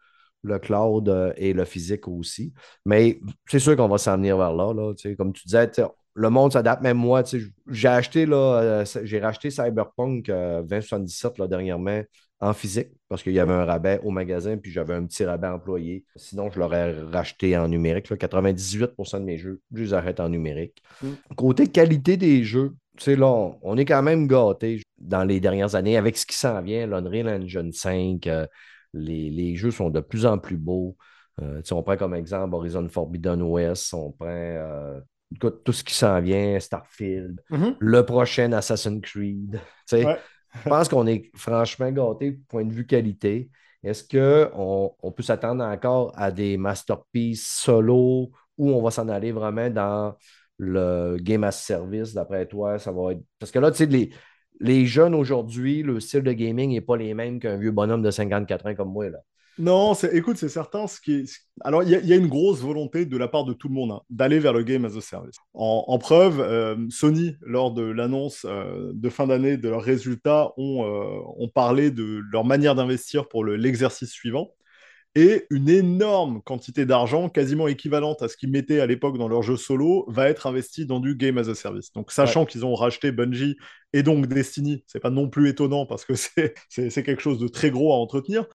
le cloud et le physique aussi. Mais c'est sûr qu'on va s'en venir vers là. là comme tu disais, le monde s'adapte. Même moi, j'ai acheté, là, j'ai racheté Cyberpunk 2077 là, dernièrement en physique parce qu'il y avait un rabais au magasin, puis j'avais un petit rabais employé. Sinon, je l'aurais racheté en numérique. 98% de mes jeux, je les arrête en numérique. Mm. Côté qualité des jeux, là, on est quand même gâté dans les dernières années avec ce qui s'en vient. L'Unreal Engine 5, euh, les, jeux sont de plus en plus beaux. Euh, on prend comme exemple Horizon Forbidden West, on prend euh, tout ce qui s'en vient, Starfield, mm-hmm. le prochain Assassin's Creed. Je pense qu'on est franchement gâté point de vue qualité. Est-ce qu'on on peut s'attendre encore à des masterpieces solo ou on va s'en aller vraiment dans le game as service, d'après toi? Ça va être... Parce que là, tu sais, les, jeunes aujourd'hui, le style de gaming n'est pas les mêmes qu'un vieux bonhomme de 54 ans comme moi. Non, écoute, c'est certain. Ce qui Alors, il y, a une grosse volonté de la part de tout le monde hein, d'aller vers le game as a service. En, preuve, euh, Sony, lors de l'annonce euh, de fin d'année de leurs résultats, ont, euh, ont, parlé de leur manière d'investir pour l'exercice suivant. Et une énorme quantité d'argent, quasiment équivalente à ce qu'ils mettaient à l'époque dans leur jeu solo, va être investie dans du game as a service. Donc, sachant qu'ils ont racheté Bungie et donc Destiny, c'est pas non plus étonnant parce que *laughs* c'est quelque chose de très gros à entretenir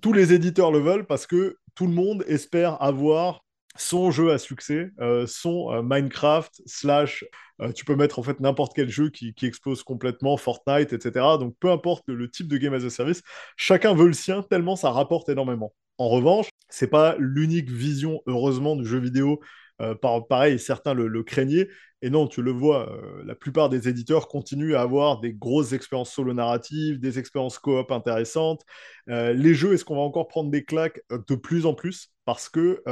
tous les éditeurs le veulent parce que tout le monde espère avoir son jeu à succès, euh, son euh, Minecraft, slash, euh, tu peux mettre en fait n'importe quel jeu qui, explose complètement, Fortnite, etc. Donc peu importe le, type de game as a service, chacun veut le sien tellement ça rapporte énormément. En revanche, c'est pas l'unique vision, heureusement, du jeu vidéo. Pareil, certains le craignaient, et non, tu le vois, euh, la plupart des éditeurs continuent à avoir des grosses expériences solo narratives, des expériences coop intéressantes. Euh, les jeux, est-ce qu'on va encore prendre des claques euh, de plus en plus? Parce que,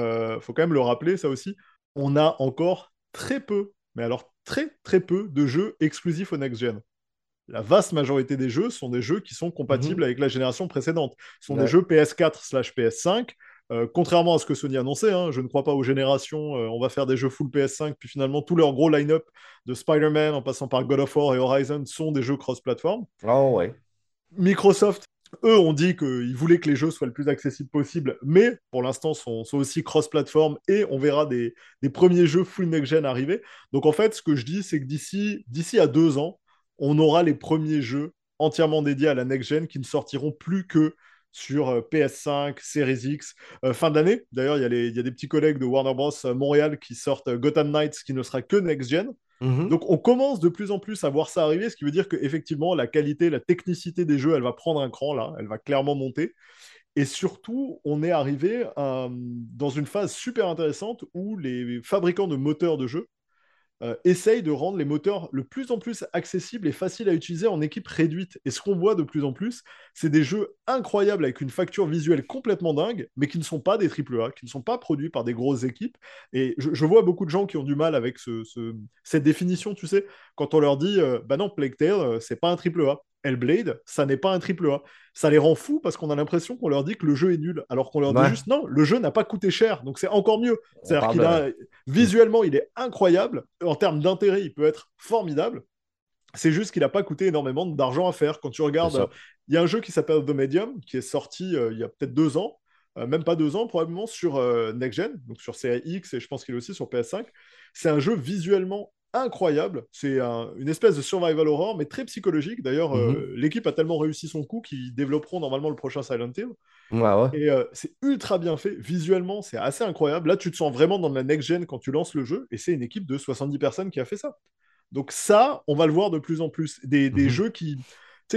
faut quand même le rappeler, ça aussi, on a encore très peu, mais alors très très peu de jeux exclusifs au next-gen. La vaste majorité des jeux sont des jeux qui sont compatibles mhm. avec la génération précédente. Ce sont des jeux PS4 slash PS5 euh, contrairement à ce que Sony annonçait, hein, je ne crois pas aux générations, euh, on va faire des jeux full PS5, puis finalement tous leurs gros line-up de Spider-Man en passant par God of War et Horizon sont des jeux cross-platform. Oh ouais. Microsoft, eux, ont dit qu'ils voulaient que les jeux soient le plus accessibles possible, mais pour l'instant sont, aussi cross-platform et on verra des, premiers jeux full next-gen arriver. Donc en fait, ce que je dis, c'est que d'ici, d'ici à deux ans, on aura les premiers jeux entièrement dédiés à la next-gen qui ne sortiront plus que sur euh, PS5, Series X, euh, fin d'année. D'ailleurs, il y, a des petits collègues de Warner Bros. Euh, Montréal qui sortent Gotham Knights qui ne sera que next-gen. Mhm. Donc on commence de plus en plus à voir ça arriver, ce qui veut dire qu'effectivement, la qualité, la technicité des jeux, elle va prendre un cran là, elle va clairement monter. Et surtout, on est arrivé dans une phase super intéressante où les fabricants de moteurs de jeux euh, essaye de rendre les moteurs le plus en plus accessibles et faciles à utiliser en équipe réduite. Et ce qu'on voit de plus en plus, c'est des jeux incroyables avec une facture visuelle complètement dingue, mais qui ne sont pas des AAA, qui ne sont pas produits par des grosses équipes. Et je, vois beaucoup de gens qui ont du mal avec cette définition, tu sais, quand on leur dit, euh, bah non, Plague Tale, euh, c'est pas un AAA. Hellblade, ça n'est pas un triple A. Ça les rend fous parce qu'on a l'impression qu'on leur dit que le jeu est nul, alors qu'on leur dit juste non, le jeu n'a pas coûté cher, donc c'est encore mieux. C'est-à-dire qu'il a visuellement, il est incroyable. En termes d'intérêt, il peut être formidable. C'est juste qu'il n'a pas coûté énormément d'argent à faire. Quand tu regardes, il y a un jeu qui s'appelle The Medium qui est sorti euh, il y a peut-être deux ans, euh, même pas deux ans probablement sur euh, Next Gen, donc sur Series X et je pense qu'il est aussi sur PS5. C'est un jeu visuellement incroyable. C'est une espèce de survival horror, mais très psychologique. D'ailleurs, euh, mhm. l'équipe a tellement réussi son coup qu'ils développeront normalement le prochain Silent Hill. Et euh, c'est ultra bien fait. Visuellement, c'est assez incroyable. Là, tu te sens vraiment dans la next-gen quand tu lances le jeu, et c'est une équipe de 70 personnes qui a fait ça. Donc ça, on va le voir de plus en plus. Des, des mhm. jeux qui,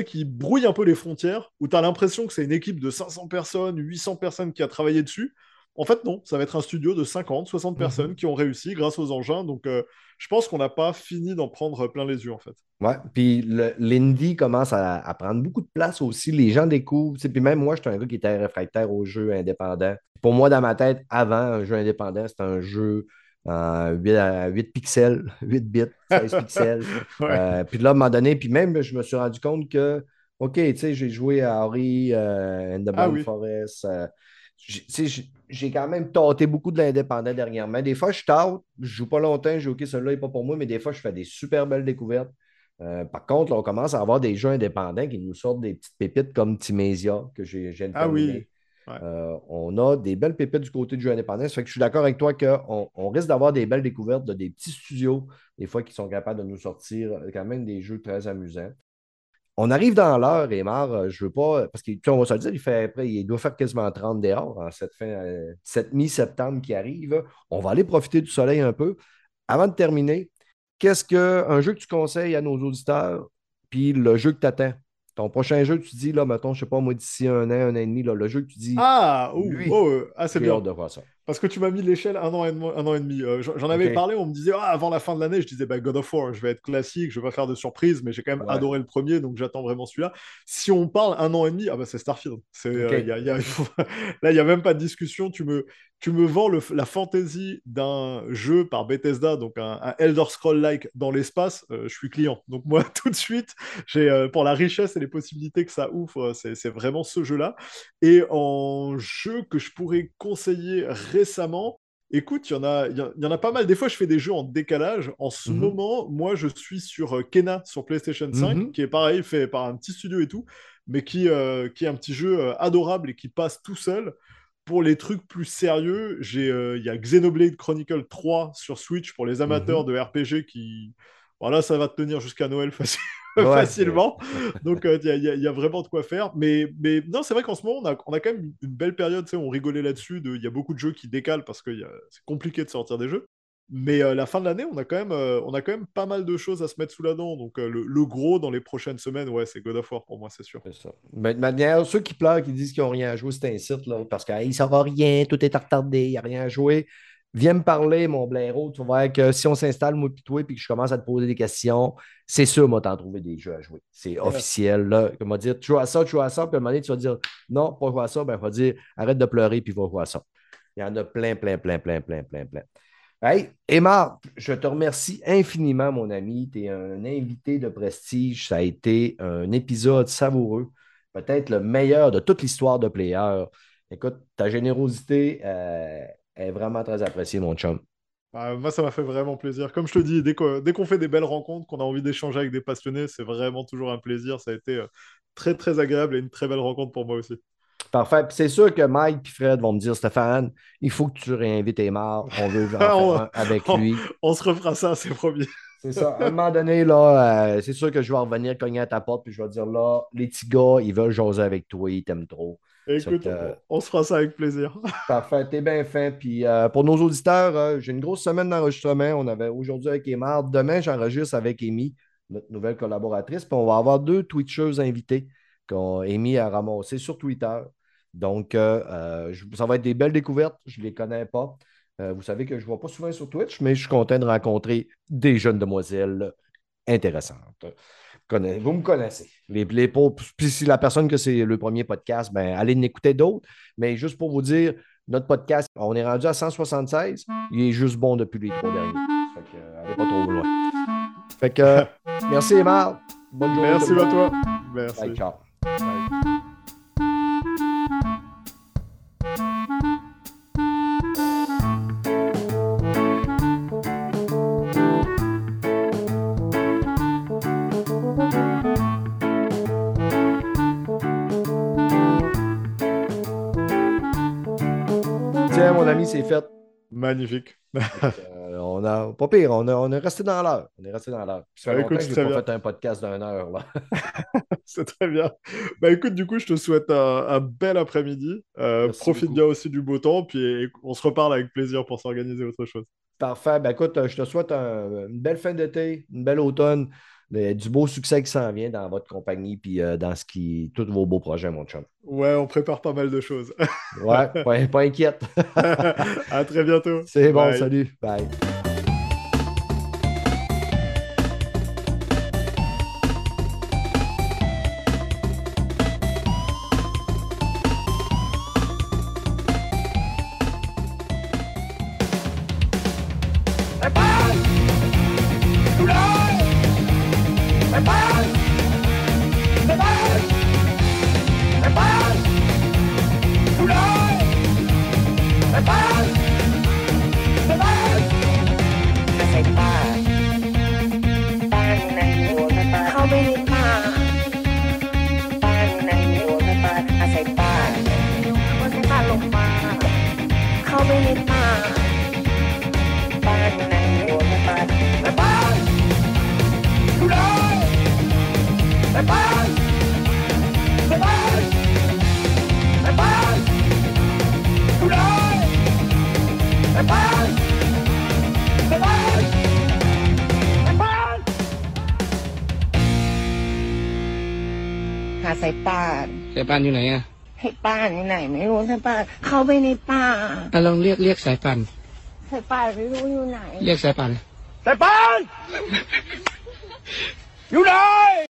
qui brouillent un peu les frontières, où tu as l'impression que c'est une équipe de 500 personnes, 800 personnes qui a travaillé dessus. En fait, non, ça va être un studio de 50, 60 mhm. personnes qui ont réussi grâce aux engins. Donc, euh, je pense qu'on n'a pas fini d'en prendre plein les yeux, en fait. Ouais, puis l'indie commence à, prendre beaucoup de place aussi. Les gens découvrent. Puis même moi, j'étais un gars qui était réfractaire aux jeux indépendants. Pour moi, dans ma tête, avant, un jeu indépendant, c'était un jeu en 8, pixels, *laughs* 8 bits, 16 *laughs* pixels. Euh, puis là, à un moment donné, puis même, je me suis rendu compte que OK, tu sais, j'ai joué à Ori euh, and the Ah oui. Forest. J'ai quand même tâté beaucoup de l'indépendant dernièrement. Des fois, je tâte, je joue pas longtemps, je dis OK, celui-là n'est pas pour moi, mais des fois, je fais des super belles découvertes. Euh, par contre, là, on commence à avoir des jeux indépendants qui nous sortent des petites pépites comme Timesia, que j'ai viens de Ah oui. Ouais. Euh, on a des belles pépites du côté du jeu indépendant. Ça fait que je suis d'accord avec toi qu'on on risque d'avoir des belles découvertes de des petits studios, des fois, qui sont capables de nous sortir euh, quand même des jeux très amusants. On arrive dans l'heure, et euh, je veux pas, parce qu'on va se le dire, il, fait, après, il doit faire quasiment 30 dehors en cette, fin, euh, cette mi-septembre qui arrive. On va aller profiter du soleil un peu. Avant de terminer, qu'est-ce qu'un jeu que tu conseilles à nos auditeurs, puis le jeu que tu attends? Ton prochain jeu, tu dis, là, mettons, je sais pas, moi, d'ici un an, un an et demi, là, le jeu que tu dis, Ah, ouh, Lui, oh, euh, ah, c'est bien. hâte de voir ça. Parce que tu m'as mis l'échelle un an et demi. Un an et demi. Euh, j'en avais parlé, on me disait ah, avant la fin de l'année, je disais bah, God of War, je vais être classique, je vais pas faire de surprise, mais j'ai quand même Ouais. adoré le premier, donc j'attends vraiment celui-là. Si on parle un an et demi, ah bah c'est Starfield. C'est, euh, Ok. y a- y a- *laughs* Là, il n'y a même pas de discussion. Tu me, tu me vends le- la fantaisie d'un jeu par Bethesda, donc un, un Elder Scroll-like dans l'espace, euh, je suis client. Donc moi, *laughs* tout de suite, j'ai euh, pour la richesse et les possibilités que ça ouvre, c'est c'est vraiment ce jeu-là. Et en jeu que je pourrais conseiller récemment, écoute, il y, en a, y, en- il y en a pas mal. Des fois, je fais des jeux en décalage. En ce Mhm. moment, moi, je suis sur euh, Kena sur PlayStation 5, Mhm. qui est pareil, fait par un petit studio et tout, mais qui, euh, qui est un petit jeu euh, adorable et qui passe tout seul. Pour les trucs plus sérieux, j'ai, euh, il y a Xenoblade Chronicle 3 sur Switch pour les amateurs Mhm. de RPG qui... Voilà, ça va tenir jusqu'à Noël facile- Ouais, facilement. *laughs* Donc, euh, il y, a- il y y a vraiment de quoi faire. Mais, mais non, c'est vrai qu'en ce moment, on a, on a quand même une belle période. On rigolait là-dessus. de- Il y a beaucoup de jeux qui décalent parce que c'est compliqué de sortir des jeux. Mais euh, la fin de l'année, on, a quand même, euh, on a quand même pas mal de choses à se mettre sous la dent. Donc, euh, le, le gros dans les prochaines semaines, ouais, c'est God of War pour moi, c'est sûr. C'est ça. Mais de manière, ceux qui pleurent, qui disent qu'ils n'ont rien à jouer, c'est un site, là, parce qu'il ne saura rien, tout est retardé, il n'y a rien à jouer. Viens me parler, mon blaireau. Tu vas voir que si on s'installe, moi et toi, puis que je commence à te poser des questions, c'est sûr, moi, t'en trouver des jeux à jouer. C'est officiel. Là. On va dire, tu joues à ça, tu joues à ça, puis à un moment donné, tu vas dire non, pas jouer à ça, ben, il va dire arrête de pleurer, puis va jouer à ça. Il y en a plein, plein, plein, plein, plein, plein, plein. Hey, Emma, je te remercie infiniment, mon ami. Tu es un invité de prestige. Ça a été un épisode savoureux, peut-être le meilleur de toute l'histoire de Player. Écoute, ta générosité euh, est vraiment très appréciée, mon chum. Ah, moi, ça m'a fait vraiment plaisir. Comme je te dis, dès qu'on fait des belles rencontres, qu'on a envie d'échanger avec des passionnés, c'est vraiment toujours un plaisir. Ça a été euh, très, très agréable et une très belle rencontre pour moi aussi. Parfait. Puis c'est sûr que Mike et Fred vont me dire Stéphane, il faut que tu réinvites Emma. On veut en *laughs* faire On- un avec on- lui. On se refera ça, c'est promis. C'est ça. À un moment donné, là, euh, c'est sûr que je vais revenir cogner à ta porte, puis je vais dire là, les petits gars, ils veulent jaser avec toi, ils t'aiment trop. Écoute, que, euh, on, se fera ça avec plaisir. *laughs* Parfait, t'es bien fin. Puis euh, pour nos auditeurs, euh, j'ai une grosse semaine d'enregistrement. On avait aujourd'hui avec Emma. Demain, j'enregistre avec Amy, notre nouvelle collaboratrice. Puis on va avoir deux Twitchers invités qu'Amy a ramassé sur Twitter. Donc, euh, je- ça va être des belles découvertes. Je ne les connais pas. Vous savez que je ne vois pas souvent sur Twitch, mais je suis content de rencontrer des jeunes demoiselles intéressantes. Vous me connaissez. Les, puis si la personne que c'est le premier podcast, ben, allez en écouter d'autres. Mais juste pour vous dire, notre podcast, on est rendu à 176. Il est juste bon depuis les trois derniers. Fait que, euh, allez pas trop loin. Fait que, *laughs* merci Emma. Bonne journée. Merci à toi. Merci. Bye, ciao. C'est fait. Magnifique. Euh, on a, pas pire, on, a- on est resté dans l'heure. On est resté dans l'heure. Ça fait écoute, que pas fait un podcast d'une heure. Là. *laughs* *laughs* C'est très bien. Bah écoute, du coup, je te souhaite un, un bel après-midi. Euh, profite beaucoup. bien aussi du beau temps, puis on se reparle avec plaisir pour s'organiser autre chose. Parfait. Ben, écoute, euh, je te souhaite un- une belle fin d'été, une belle automne, du beau succès qui s'en vient dans votre compagnie puis euh, dans ce qui, tous vos beaux projets, mon chum. Ouais, on prépare pas mal de choses. Ouais, pas, pas inquiète. *laughs* à très bientôt. *laughs* C'est bon, Bye. salut. Bye. ายป่านอยู่ไหนอะให้ป้านอยู่ไหน ไม่รู้สายป่านเข้าไปในป่าอะลองเรียกเรียกสายป่านสายป่านไม่รู้อยู่ไหน เรียกสายป่านสายป่านอยู่ไหน